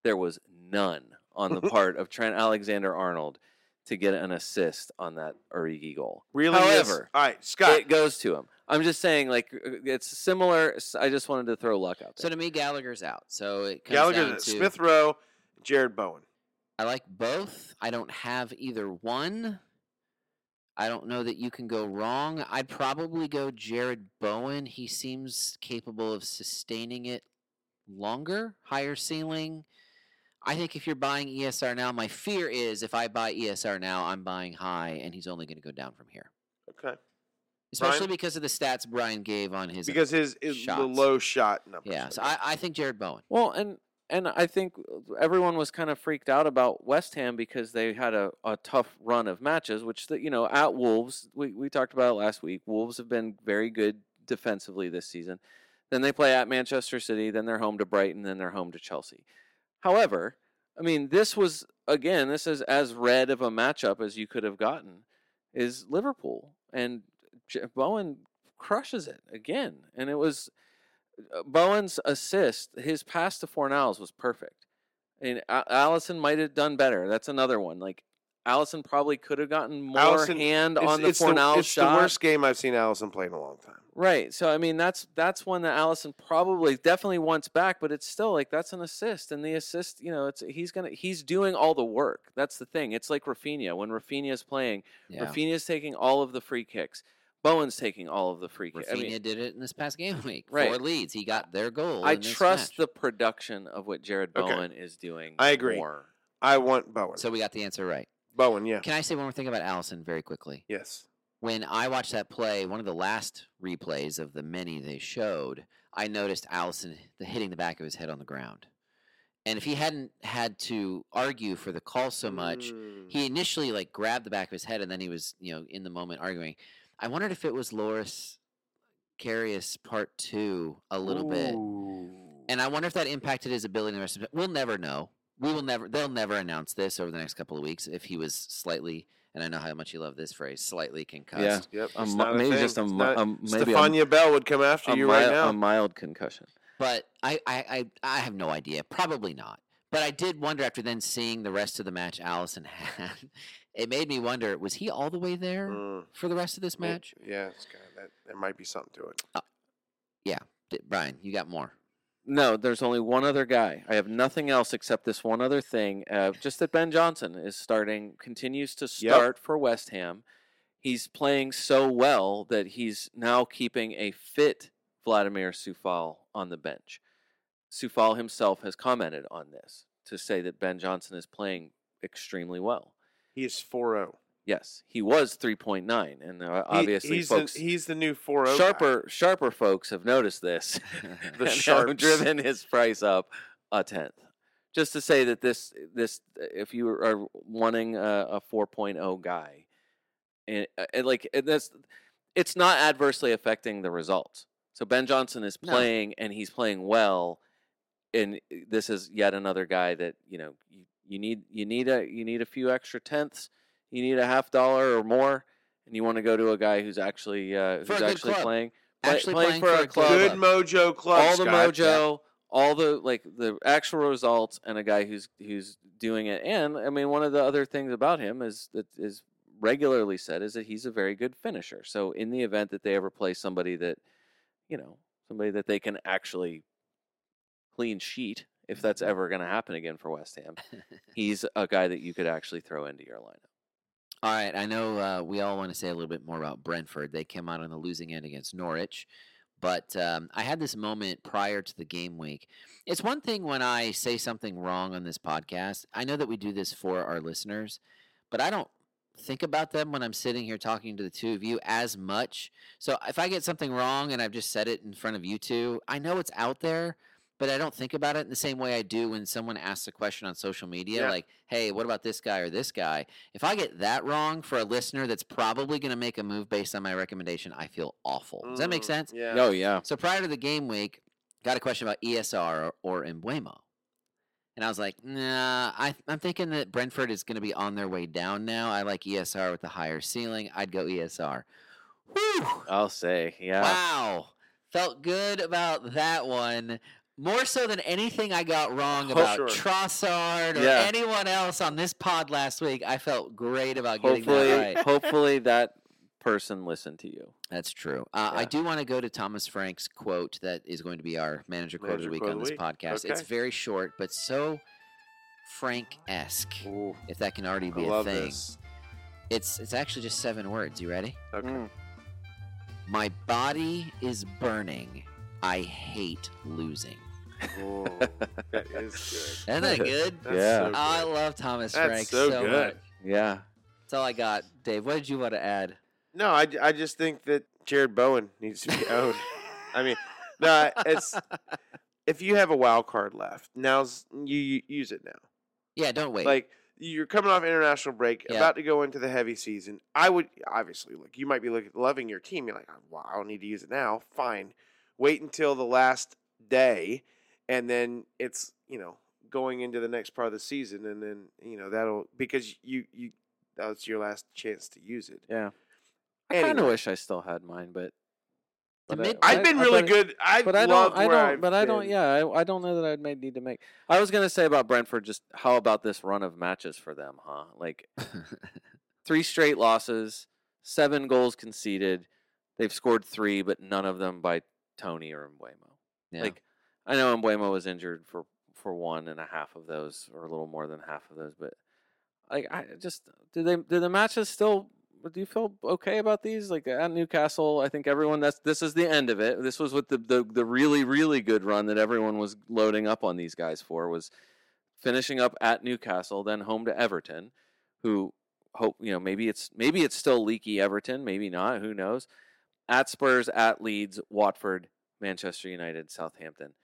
there was none on the part of Trent Alexander Arnold to get an assist on that Origi goal. really. is- all right, Scott. it goes to him. I'm just saying, like uh, it's similar. I just wanted to throw luck out So to me, Gallagher's out. So it comes Gallagher, down to Smith Rowe, Jarrod Bowen. I like both. I don't have either one. I don't know that you can go wrong. I'd probably go Jarrod Bowen. He seems capable of sustaining it longer, higher ceiling. I think if you're buying ESR now, my fear is if I buy ESR now, I'm buying high and he's only going to go down from here. Okay, Especially Brian? because of the stats Brian gave on his. because his is the low shot numbers. yeah, so I, I think Jarrod Bowen. Well, and and I think everyone was kind of freaked out about West Ham because they had a, a tough run of matches, which the, you know at Wolves we we talked about it last week. Wolves have been very good defensively this season. Then they play at Manchester City. Then they're home to Brighton. Then they're home to Chelsea. However, I mean, this was again, this is as red of a matchup as you could have gotten. Is Liverpool and J- Bowen crushes it again, and it was uh, Bowen's assist. His pass to Fornals was perfect, and Alisson might have done better. That's another one. Like Alisson probably could have gotten more Alisson- hand It's, on the it's Fornals it's shot. the worst game I've seen Alisson play in a long time. Right. So I mean that's that's one that Alisson probably definitely wants back, but it's still like that's an assist. And the assist, you know, it's he's gonna he's doing all the work. That's the thing. It's like Raphinha. When Raphinha's playing, Yeah. Raphinha's taking all of the free kicks. Bowen's taking all of the free kicks. I mean, did it in this past game week. Right. Four leads. He got their goal. I in this trust match. the production of what Jarrod Okay. Bowen is doing. I agree. More. I want Bowen. So we got the answer right. Bowen, yeah, Can I say one more thing about Alisson very quickly? yes. When I watched that play, one of the last replays of the many they showed, I noticed Alisson the, hitting the back of his head on the ground. And if he hadn't had to argue for the call so much, Mm. he initially like grabbed the back of his head and then he was, you know, in the moment arguing. I wondered if it was Loris Karius part two a little bit. And I wonder if that impacted his ability in the rest of it. We'll never know. We will never they'll never announce this over the next couple of weeks if he was slightly and I know how much you love this phrase, slightly concussed. Yeah, Yep. A mi- a maybe thing. just a It's not- um, maybe a- Stephania Bell would come after a, you right mild, now. a mild concussion. But I, I, I, I have no idea. Probably not. But I did wonder after then seeing the rest of the match Alisson had, it made me wonder, was he all the way there Mm, for the rest of this may- match? Yeah, it's kind of that. There might be something to it. D- Brian, you got more. No, there's only one other guy. I have nothing else except this one other thing. Uh, just that Ben Johnson is starting, continues to Yep. start for West Ham. He's playing so well that he's now keeping a fit Vladimir Coufal on the bench. Coufal himself has commented on this to say that Ben Johnson is playing extremely well. He is 4-0. Yes, he was 3.9, and uh, He- obviously, he's folks, the, he's the new 4-0 guy. sharper sharper folks have noticed this The and sharps. driven his price up a tenth just to say that this this if you are wanting a, a 4.0 guy and, and like and that's it's not adversely affecting the results so ben johnson is No. playing and he's playing well and this is yet another guy that you know you, you need you need a you need a few extra tenths you need a half dollar or more and you want to go to a guy who's actually uh, who's actually club. playing play- Actually playing playing for for a a club Good mojo club. all the mojo, all the like the actual results, and a guy who's who's doing it. And I mean, one of the other things about him is that is regularly said is that he's a very good finisher. So in the event that they ever play somebody that, you know, somebody that they can actually clean sheet, if that's ever going to happen again for West Ham, he's a guy that you could actually throw into your lineup. All right, I know uh, we all want to say a little bit more about Brentford. They came out on the losing end against Norwich, but um, I had this moment prior to the game week. It's one thing when I say something wrong on this podcast. I know that we do this for our listeners, but I don't think about them when I'm sitting here talking to the two of you as much. So if I get something wrong and I've just said it in front of you two, I know it's out there, but I don't think about it in the same way I do when someone asks a question on social media, Yeah. like, "Hey, what about this guy or this guy?" If I get that wrong for a listener that's probably going to make a move based on my recommendation, I feel awful. Does that make Mm, sense? Yeah. Oh yeah, So prior to the game week, got a question about ESR or, or Mbeumo. And I was like, nah, I, I'm thinking that Brentford is going to be on their way down now. I like ESR with the higher ceiling. I'd go ESR. Whew. I'll say yeah. Wow. Felt good about that one. More so than anything I got wrong Oh, about sure. Trossard or Yeah. anyone else on this pod last week. I felt great about getting Hopefully, that right. hopefully that person listened to you. That's true. Uh, I do want to go to Thomas Frank's quote that is going to be our manager quote of the week on this week. podcast. It's very short, but so Frank esque, if that can already be a love thing. this. It's it's actually just seven words. You ready? Okay. Mm. My body is burning. I hate losing. Ooh, that is Isn't that good? good. That's Yeah. so Oh, I love Thomas That's Frank so so, good. much. Yeah. That's all I got. Dave, what did you want to add? No, I, I just think that Jarrod Bowen needs to be owned. I mean, no, it's if you have a wild card left, now's you, you use it now. Yeah, don't wait. Like you're coming off international break, Yeah. about to go into the heavy season. I would obviously look. You might be looking, loving your team. You're like, "Oh, wow, I don't need to use it now. Fine, wait until the last day, and then it's you know going into the next part of the season, and then you know that'll because you you that's your last chance to use it. Yeah. I kind of wish I still had mine, but. But uh, I- mid- I- I've been I- really but- good. I But I don't. I don't. I've But I don't. Yeah, I, I don't know that I'd made need to make. I was gonna say about Brentford. Just how about this run of matches for them, huh? Like three straight losses, seven goals conceded. They've scored three, but none of them by Tony or Mbeumo. yeah. Like I know Mbeumo was injured for for one and a half of those, or a little more than half of those. But like I just do they do the matches still? Do you feel okay about these? Like at Newcastle, I think everyone that's this is the end of it. This was what the the the really really good run that everyone was loading up on these guys for was finishing up at Newcastle, then home to Everton, who hope you know maybe it's maybe it's still leaky Everton, maybe not, who knows. At Spurs, at Leeds, Watford, Manchester United, Southampton.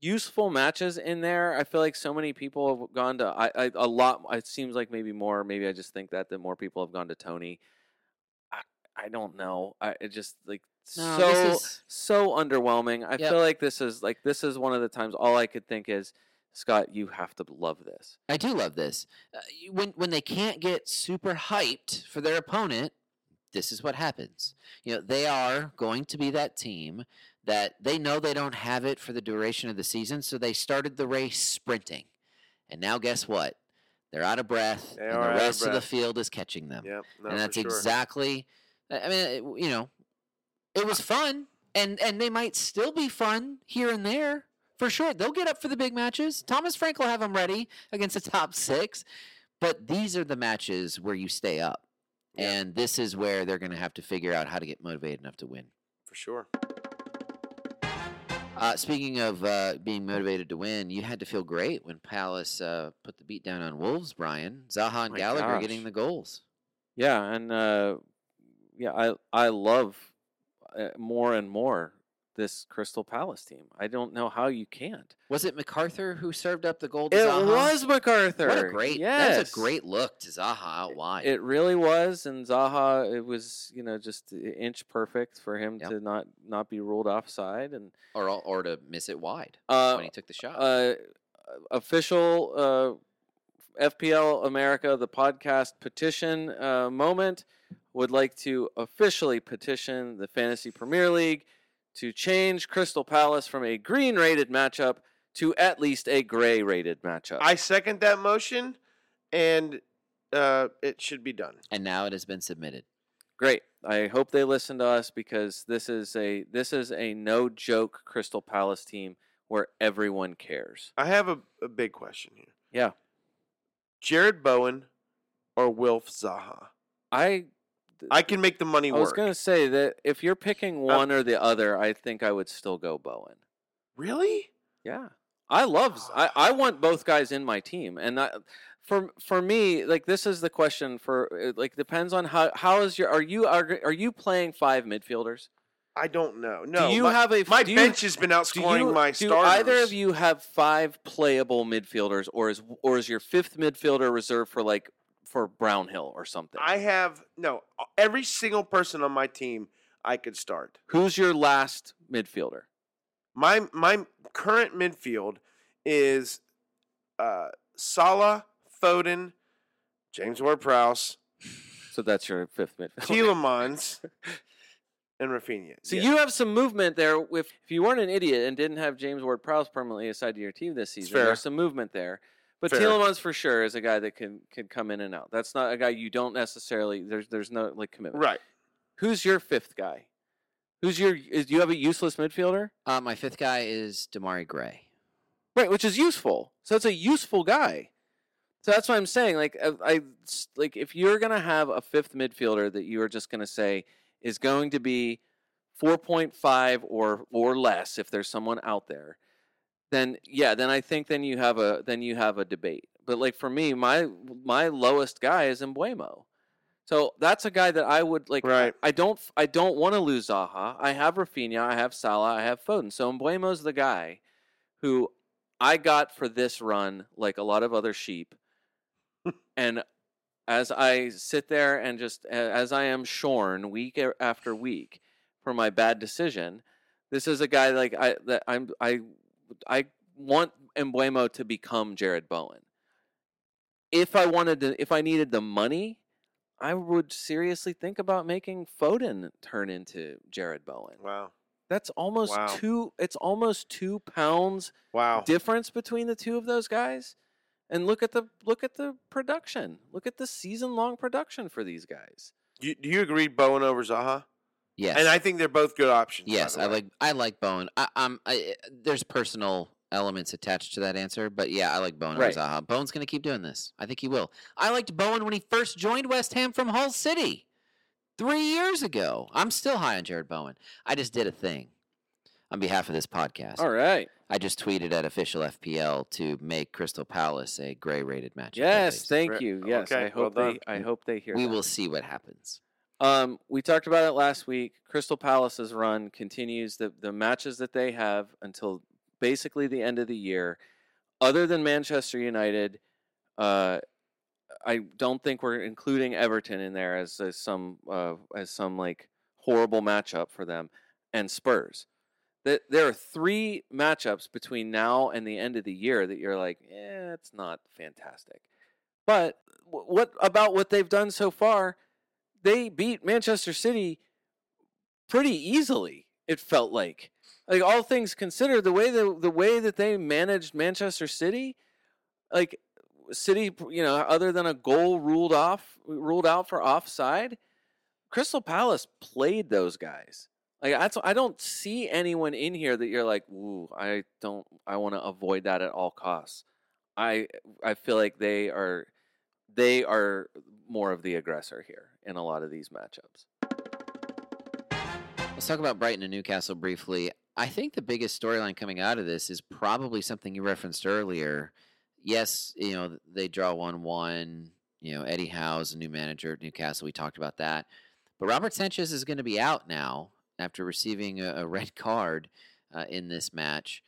useful matches in there. I feel like so many people have gone to I, I a lot. It seems like maybe more. Maybe I just think that that more people have gone to Tony. I I don't know. I it just like No, so is- so underwhelming. I Yep. feel like this is like this is one of the times all I could think is Scott, you have to love this. I do love this. Uh, when when they can't get super hyped for their opponent, this is what happens. You know, they are going to be that team that they know they don't have it for the duration of the season, so they started the race sprinting. And now guess what? They're out of breath, They and the out of rest of the field is catching them. Yep. And that's sure. exactly I I mean, it- you know, it was fun and and they might still be fun here and there. For sure, they'll get up for the big matches. Thomas Frank will have them ready against the top six, but these are the matches where you stay up, Yeah. and this is where they're going to have to figure out how to get motivated enough to win. for sure. Uh, speaking of uh, being motivated to win, you had to feel great when Palace uh, put the beat down on Wolves. Brian Zaha and My Gallagher getting the goals. Yeah, and uh, yeah, I I love uh, more and more this Crystal Palace team. I don't know how you can't. Was it McArthur who served up the goal? To It Zaha? was McArthur. What a great! Yes. That's a great look to Zaha out wide. It really was, and Zaha, it was you know just inch perfect for him Yep. to not not be ruled offside, and or or to miss it wide uh, when he took the shot. uh, official uh, FPL America, the podcast petition uh, moment, would like to officially petition the Fantasy Premier League to change Crystal Palace from a green rated matchup to at least a gray rated matchup. I second that motion, and uh, it should be done. and now it has been submitted. Great. I hope they listen to us because this is a this is a no joke Crystal Palace team where everyone cares. I have a, a big question here. Yeah. Jarrod Bowen or Wilf Zaha? I I can make the money work I work. was gonna say that if you're picking uh one or the other, I think I would still go Bowen. Really? Yeah, I love. I, I want both guys in my team, and I, for for me, like this is the question for uh, like depends on how how is your are you are are you playing five midfielders? I don't know. No. do you my, have a my do you, bench has been do outscoring you, my do starters. either of you have five playable midfielders, or is or is your fifth midfielder reserved for like for Brownhill or something? I have no. Every single person on my team, I could start. Who's your last midfielder? My my current midfield is uh, Salah, Foden, James Ward-Prowse, So that's your fifth midfielder. Tielemans, and Raphinha. So Yeah. you have some movement there. If if you weren't an idiot and didn't have James Ward-Prowse permanently assigned to your team this season, there's some movement there. But Fair. Tielemans for sure is a guy that can can come in and out. That's not a guy you don't necessarily. There's there's no like commitment. right. Who's your fifth guy? Who's your? Is, do you have a useless midfielder? Uh, my fifth guy is Demarai Gray. Right, which is useful. So it's a useful guy. So that's what I'm saying. Like uh, I s- like if you're gonna have a fifth midfielder that you are just gonna say is going to be 4.5 or or less if there's someone out there, then yeah, then I think then you have a then you have a debate. But like for me, my my lowest guy is Mbeumo. So that's a guy that I would like. I- Right. I, don't I don't want to lose Zaha. I have Raphinha. I have Salah. I have Foden. So Mbeumo's the guy who I got for this run, like a lot of other sheep. and as I sit there and just as I am shorn week after week for my bad decision, this is a guy like I that I'm I I want Mbeumo to become Jarrod Bowen. If I wanted to, if I needed the money, I would seriously think about making Foden turn into Jarrod Bowen. Wow. That's almost Wow. two. It's almost two pounds Wow. difference between the two of those guys. And look at the look at the production. Look at the season long production for these guys. You, do you agree Bowen over Zaha? Yes. And I think they're both good options. yes, I like I like Bowen. I, I'm I, there's personal elements attached to that answer, but yeah, I like Bowen Right. over Zaha. Bowen's going to keep doing this. I think he will. I liked Bowen when he first joined West Ham from Hull City three years ago. I'm still high on Jarrod Bowen. I just did a thing on behalf of this podcast. All right. I just tweeted at official FPL to make Crystal Palace a gray rated match. Yes, thank you. Yes, Okay, I hope well they done. I hope they hear We that. will see what happens. Um, we talked about it last week. Crystal Palace's run continues the the matches that they have until basically the end of the year. Other than Manchester United, uh, I don't think we're including Everton in there as, as some uh, as some like horrible matchup for them, and Spurs. That there are three matchups between now and the end of the year that you're like, eh, it's not fantastic. But what about what they've done so far? They beat Manchester City pretty easily. It felt like, like all things considered, the way the the way that they managed Manchester City, like City, you know, other than a goal ruled off, ruled out for offside, Crystal Palace played those guys. Like that's, I don't see anyone in here that you're like, ooh, I don't, I want to avoid that at all costs. I, I feel like they are, they are more of the aggressor here in a lot of these matchups. Let's talk about Brighton and Newcastle briefly. I think the biggest storyline coming out of this is probably something you referenced earlier. Yes, you know, they draw 1 1. You know, Eddie Howe's a new manager at Newcastle. We talked about that. But Robert Sanchez is going to be out now after receiving a, a red card uh, in this match.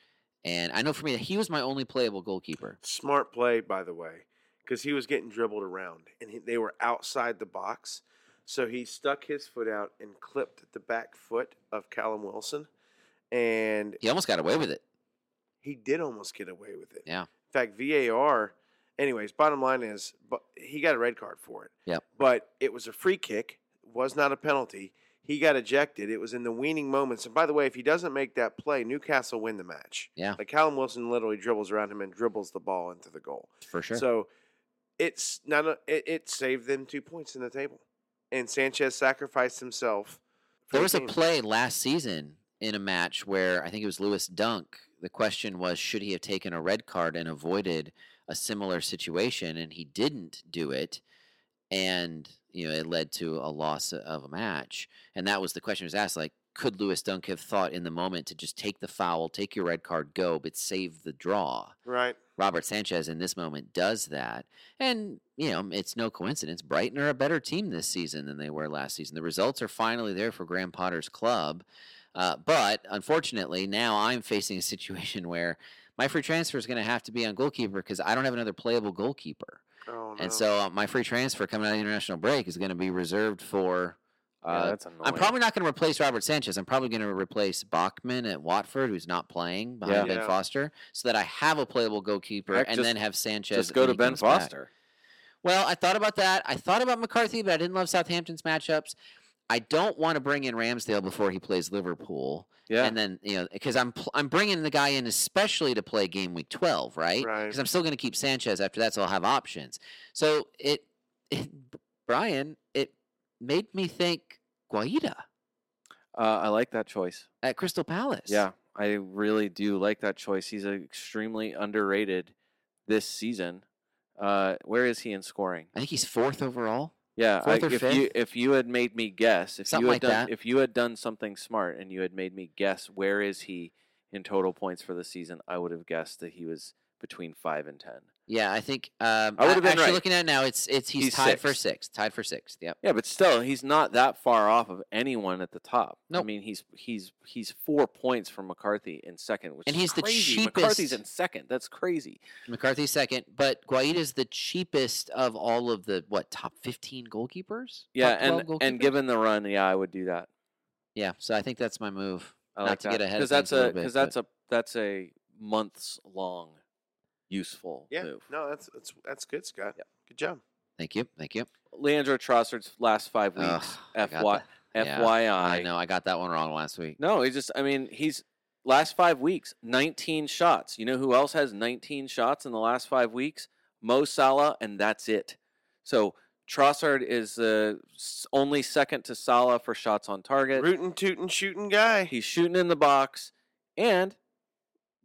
And I know for me, that he was my only playable goalkeeper. Smart play, by the way, because he was getting dribbled around and he, they were outside the box. So he stuck his foot out and clipped the back foot of Callum Wilson. And He almost got away with it. he did almost get away with it. Yeah. In fact, VAR, anyways, bottom line is but he got a red card for it. Yep. But it was a free kick, was not a penalty. He got ejected. It was in the weaning moments. And by the way, if he doesn't make that play, Newcastle win the match. Yeah. Like Callum Wilson literally dribbles around him and dribbles the ball into the goal. For sure. So it's not a, it, it saved them two points in the table. And Sanchez sacrificed himself. for There the was a play last season in a match where I think it was Lewis Dunk. The question was, should he have taken a red card and avoided a similar situation? And he didn't do it. And, you know, it led to a loss of a match. And that was the question was asked like, could Lewis Dunk have thought in the moment to just take the foul, take your red card, go, but save the draw? Right. Robert Sanchez in this moment does that. And, you know, it's no coincidence. Brighton are a better team this season than they were last season. The results are finally there for Graham Potter's club. Uh, but unfortunately, now I'm facing a situation where my free transfer is going to have to be on goalkeeper because I don't have another playable goalkeeper. Oh, no. And so uh, my free transfer coming out of the international break is going to be reserved for. Yeah, Uh, that's annoying. I'm probably not going to replace Robert Sanchez. I'm probably going to replace Bachmann at Watford, who's not playing behind Yeah. Ben Yeah. Foster, so that I have a playable goalkeeper, Heck, and just- then have Sanchez. Just go to Ben comes back. Foster. Well, I thought about that. I thought about McCarthy, but I didn't love Southampton's matchups. I don't want to bring in Ramsdale before he plays Liverpool, Yeah. and then you know because I'm pl- I'm bringing the guy in especially to play game week 12, right? Right. Because I'm still going to keep Sanchez after that, so I'll have options. So it, it Brian, it made me think Guaita Uh, I like that choice. at Crystal Palace. Yeah, I really do like that choice. He's extremely underrated this season. Uh, where is he in scoring? I think he's fourth overall. Yeah, I, Fourth or if fifth? you if you had made me guess, if Something you had like done that. if you had done something smart and you had made me guess where is he in total points for the season, I would have guessed that he was between five and ten. Yeah, I think um, I would've been actually right. looking at it now. It's it's he's, He's tied for sixth. sixth. Tied for sixth. Yep. Yeah, but still, he's not that far off of anyone at the top. No. I mean, he's he's he's four points from McCarthy in second, which And is he's the cheapest. McCarthy's in second. That's crazy. McCarthy's second, but Guaita's the cheapest of all of the what top fifteen goalkeepers. Yeah, Top 12 and and given the run, yeah, I would do that. yeah, so I think that's my move. I Not like to that get ahead of that's a little a bit, because that's a that's a months long useful Yeah. move. No, that's that's that's good, Scott. Yep. Good job. Thank you, thank you. Leandro Trossard's last five weeks, I FY, that. Yeah, FYI. I know I got that one wrong last week. No, he just, I mean, he's last five weeks, 19 shots. You know who else has 19 shots in the last five weeks? Mo Salah, and that's it. So Trossard is uh, only second to Salah for shots on target. Rootin' tootin' shooting guy. He's shooting in the box, and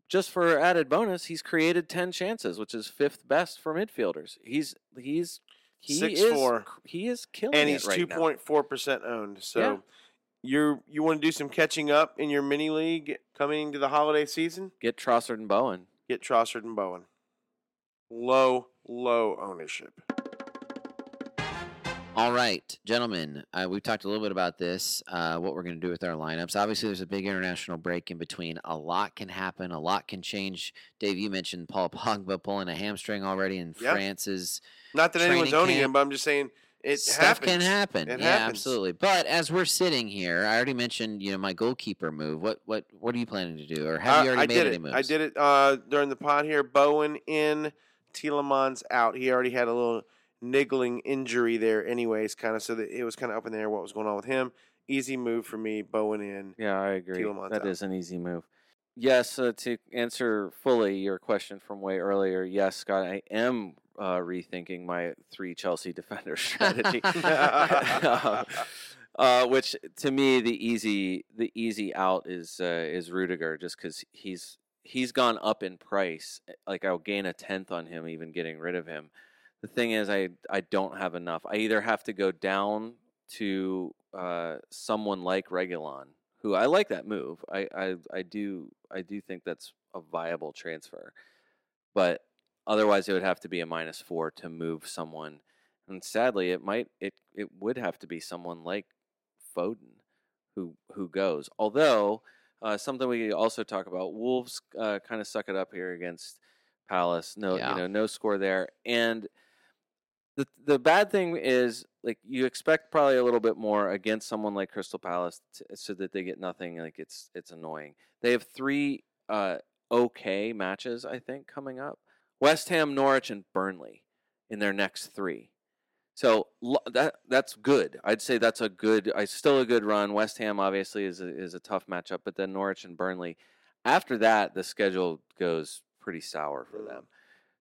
just for added bonus, he's created 10 chances, which is fifth best for midfielders. He's he's he is 6'4". cr- he is killing and he's two point four percent owned. So Yeah. you're you want to do some catching up in your mini league coming into the holiday season? Get Trossard and Bowen. Get Trossard and Bowen. Low, low ownership. All right, gentlemen, uh, we've talked a little bit about this, uh, what we're going to do with our lineups. Obviously, there's a big international break in between. A lot can happen, a lot can change. Dave, you mentioned Paul Pogba pulling a hamstring already in Yeah. France's. Not that anyone's owning him, but I'm just saying it Stuff happens. can happen. It yeah, happens. absolutely. But as we're sitting here, I already mentioned, you know, my goalkeeper move. What what what are you planning to do, or have you Uh, already I made did any it. moves? I did it uh, during the pod here. Bowen in, Tielemans out. He already had a little niggling injury there, anyways, kind of. So that it was kind of up in the air what was going on with him. Easy move for me. Bowen in. Yeah, I agree. That is an easy move. Yes, uh, to answer fully your question from way earlier, yes, Scott, I am uh, rethinking my three Chelsea defender strategy. uh, which to me the easy the easy out is uh, is Rudiger just because he's he's gone up in price. eh, Like I'll gain a tenth on him even getting rid of him. The thing is, I I don't have enough. I either have to go down to uh, someone like Reguilon, who I like that move. I, I I do I do think that's a viable transfer, but otherwise it would have to be a minus four to move someone. And sadly, it might it it would have to be someone like Foden who who goes. Although uh, something we also talk about, Wolves uh, kind of suck it up here against Palace. No, Yeah. you know, no score there. And the the bad thing is like you expect probably a little bit more against someone like Crystal Palace t so that they get nothing. Like it's it's annoying. They have three uh, okay matches I think coming up: West Ham, Norwich, and Burnley in their next three. So that that's good. I'd say that's a good. I still a good run. West Ham obviously is a, is a tough matchup, but then Norwich and Burnley. After that, the schedule goes pretty sour for Mm. them.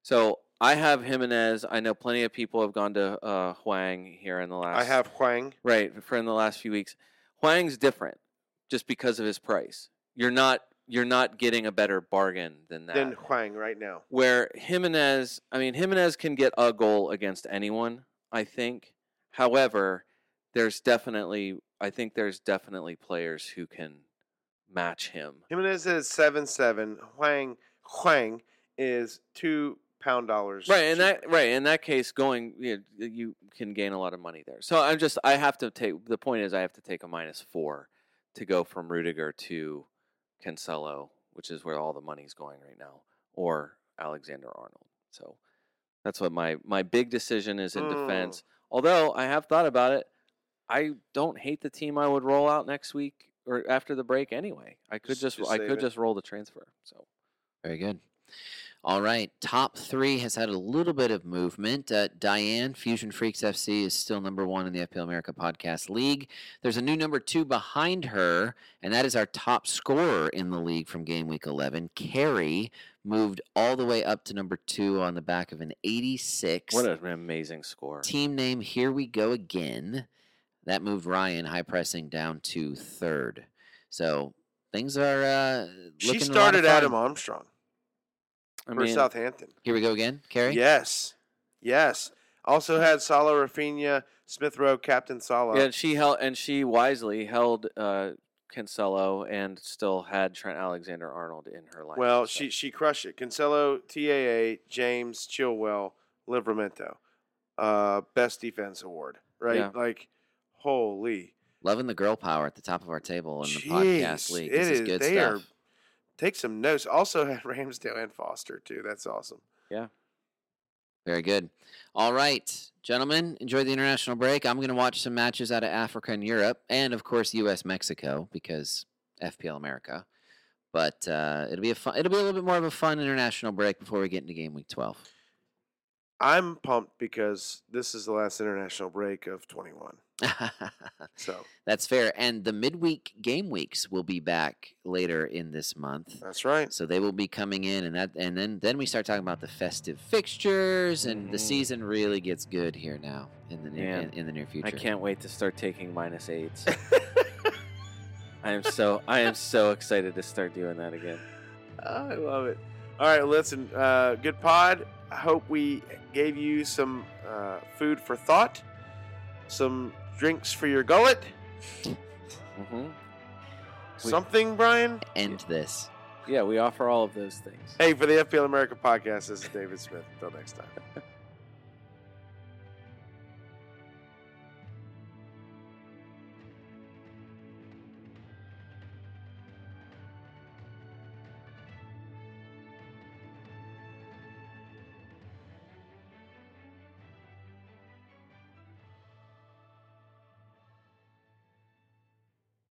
So I have Jimenez. I know plenty of people have gone to uh, Hwang here in the last. I have Hwang. right for in the last few weeks. Hwang's different just because of his price. You're not you're not getting a better bargain than that Than Hwang right now. where Jimenez, I mean, Jimenez can get a goal against anyone, I think. However, there's definitely, I think there's definitely players who can match him. Jimenez is seven seven. Hwang Hwang is two pound dollars. Right, in that right in that case, going you, know, you can gain a lot of money there. So I'm just I have to take the point is I have to take a minus four to go from Rudiger to Cancelo, which is where all the money's going right now, or Alexander Arnold. So that's what my my big decision is in Mm. defense. Although I have thought about it, I don't hate the team I would roll out next week or after the break anyway. I could Just- just, just I could it. just roll the transfer. So Very good. All right, top three has had a little bit of movement. Uh, Diane Fusion Freaks FC is still number one in the FPL America Podcast League. There's a new number two behind her, and that is our top scorer in the league from Game Week 11. Carrie moved all the way up to number two on the back of an 86. what an amazing score. team name? Here we go again. That moved Ryan high pressing down to third. So things are uh, She looking a lot of started Adam. Armstrong I for mean, Southampton. Here we go again, Carrie. Yes. Yes. Also had Salah Raphinha, Smith Rowe, Captain Salah. Yeah, and she held and she wisely held uh, Cancelo and still had Trent Alexander Arnold in her lineup. well, so- she she crushed it. Cancelo, TAA, James, Chilwell, Livramento. Uh, best defense award, right? Yeah. Like, holy. Loving the girl power at the top of our table in the podcast league. This is is- good they stuff. are- Take some notes. Also had Ramsdale and Foster too. That's awesome. Yeah. Very good. All right, gentlemen, enjoy the international break. I'm going to watch some matches out of Africa and Europe, and of course U.S. Mexico because FPL America. But uh, it'll be a fun. It'll be a little bit more of a fun international break before we get into game week 12. I'm pumped because this is the last international break of 21. So That's fair. And the midweek game weeks will be back later in this month. that's right. So they will be coming in, and that, and then then we start talking about the festive fixtures, and the Mhm. season really gets good here now in the near in, in the near future. I can't wait to start taking minus eights. I am so I am so excited to start doing that again. I love it. All right, listen, uh, good pod. I hope we gave you some uh, food for thought, some drinks for your gullet, Mm-hmm. Something, Brian. End this. Yeah, we offer all of those things. Hey, for the FPL America podcast, this is David Smith. Until next time.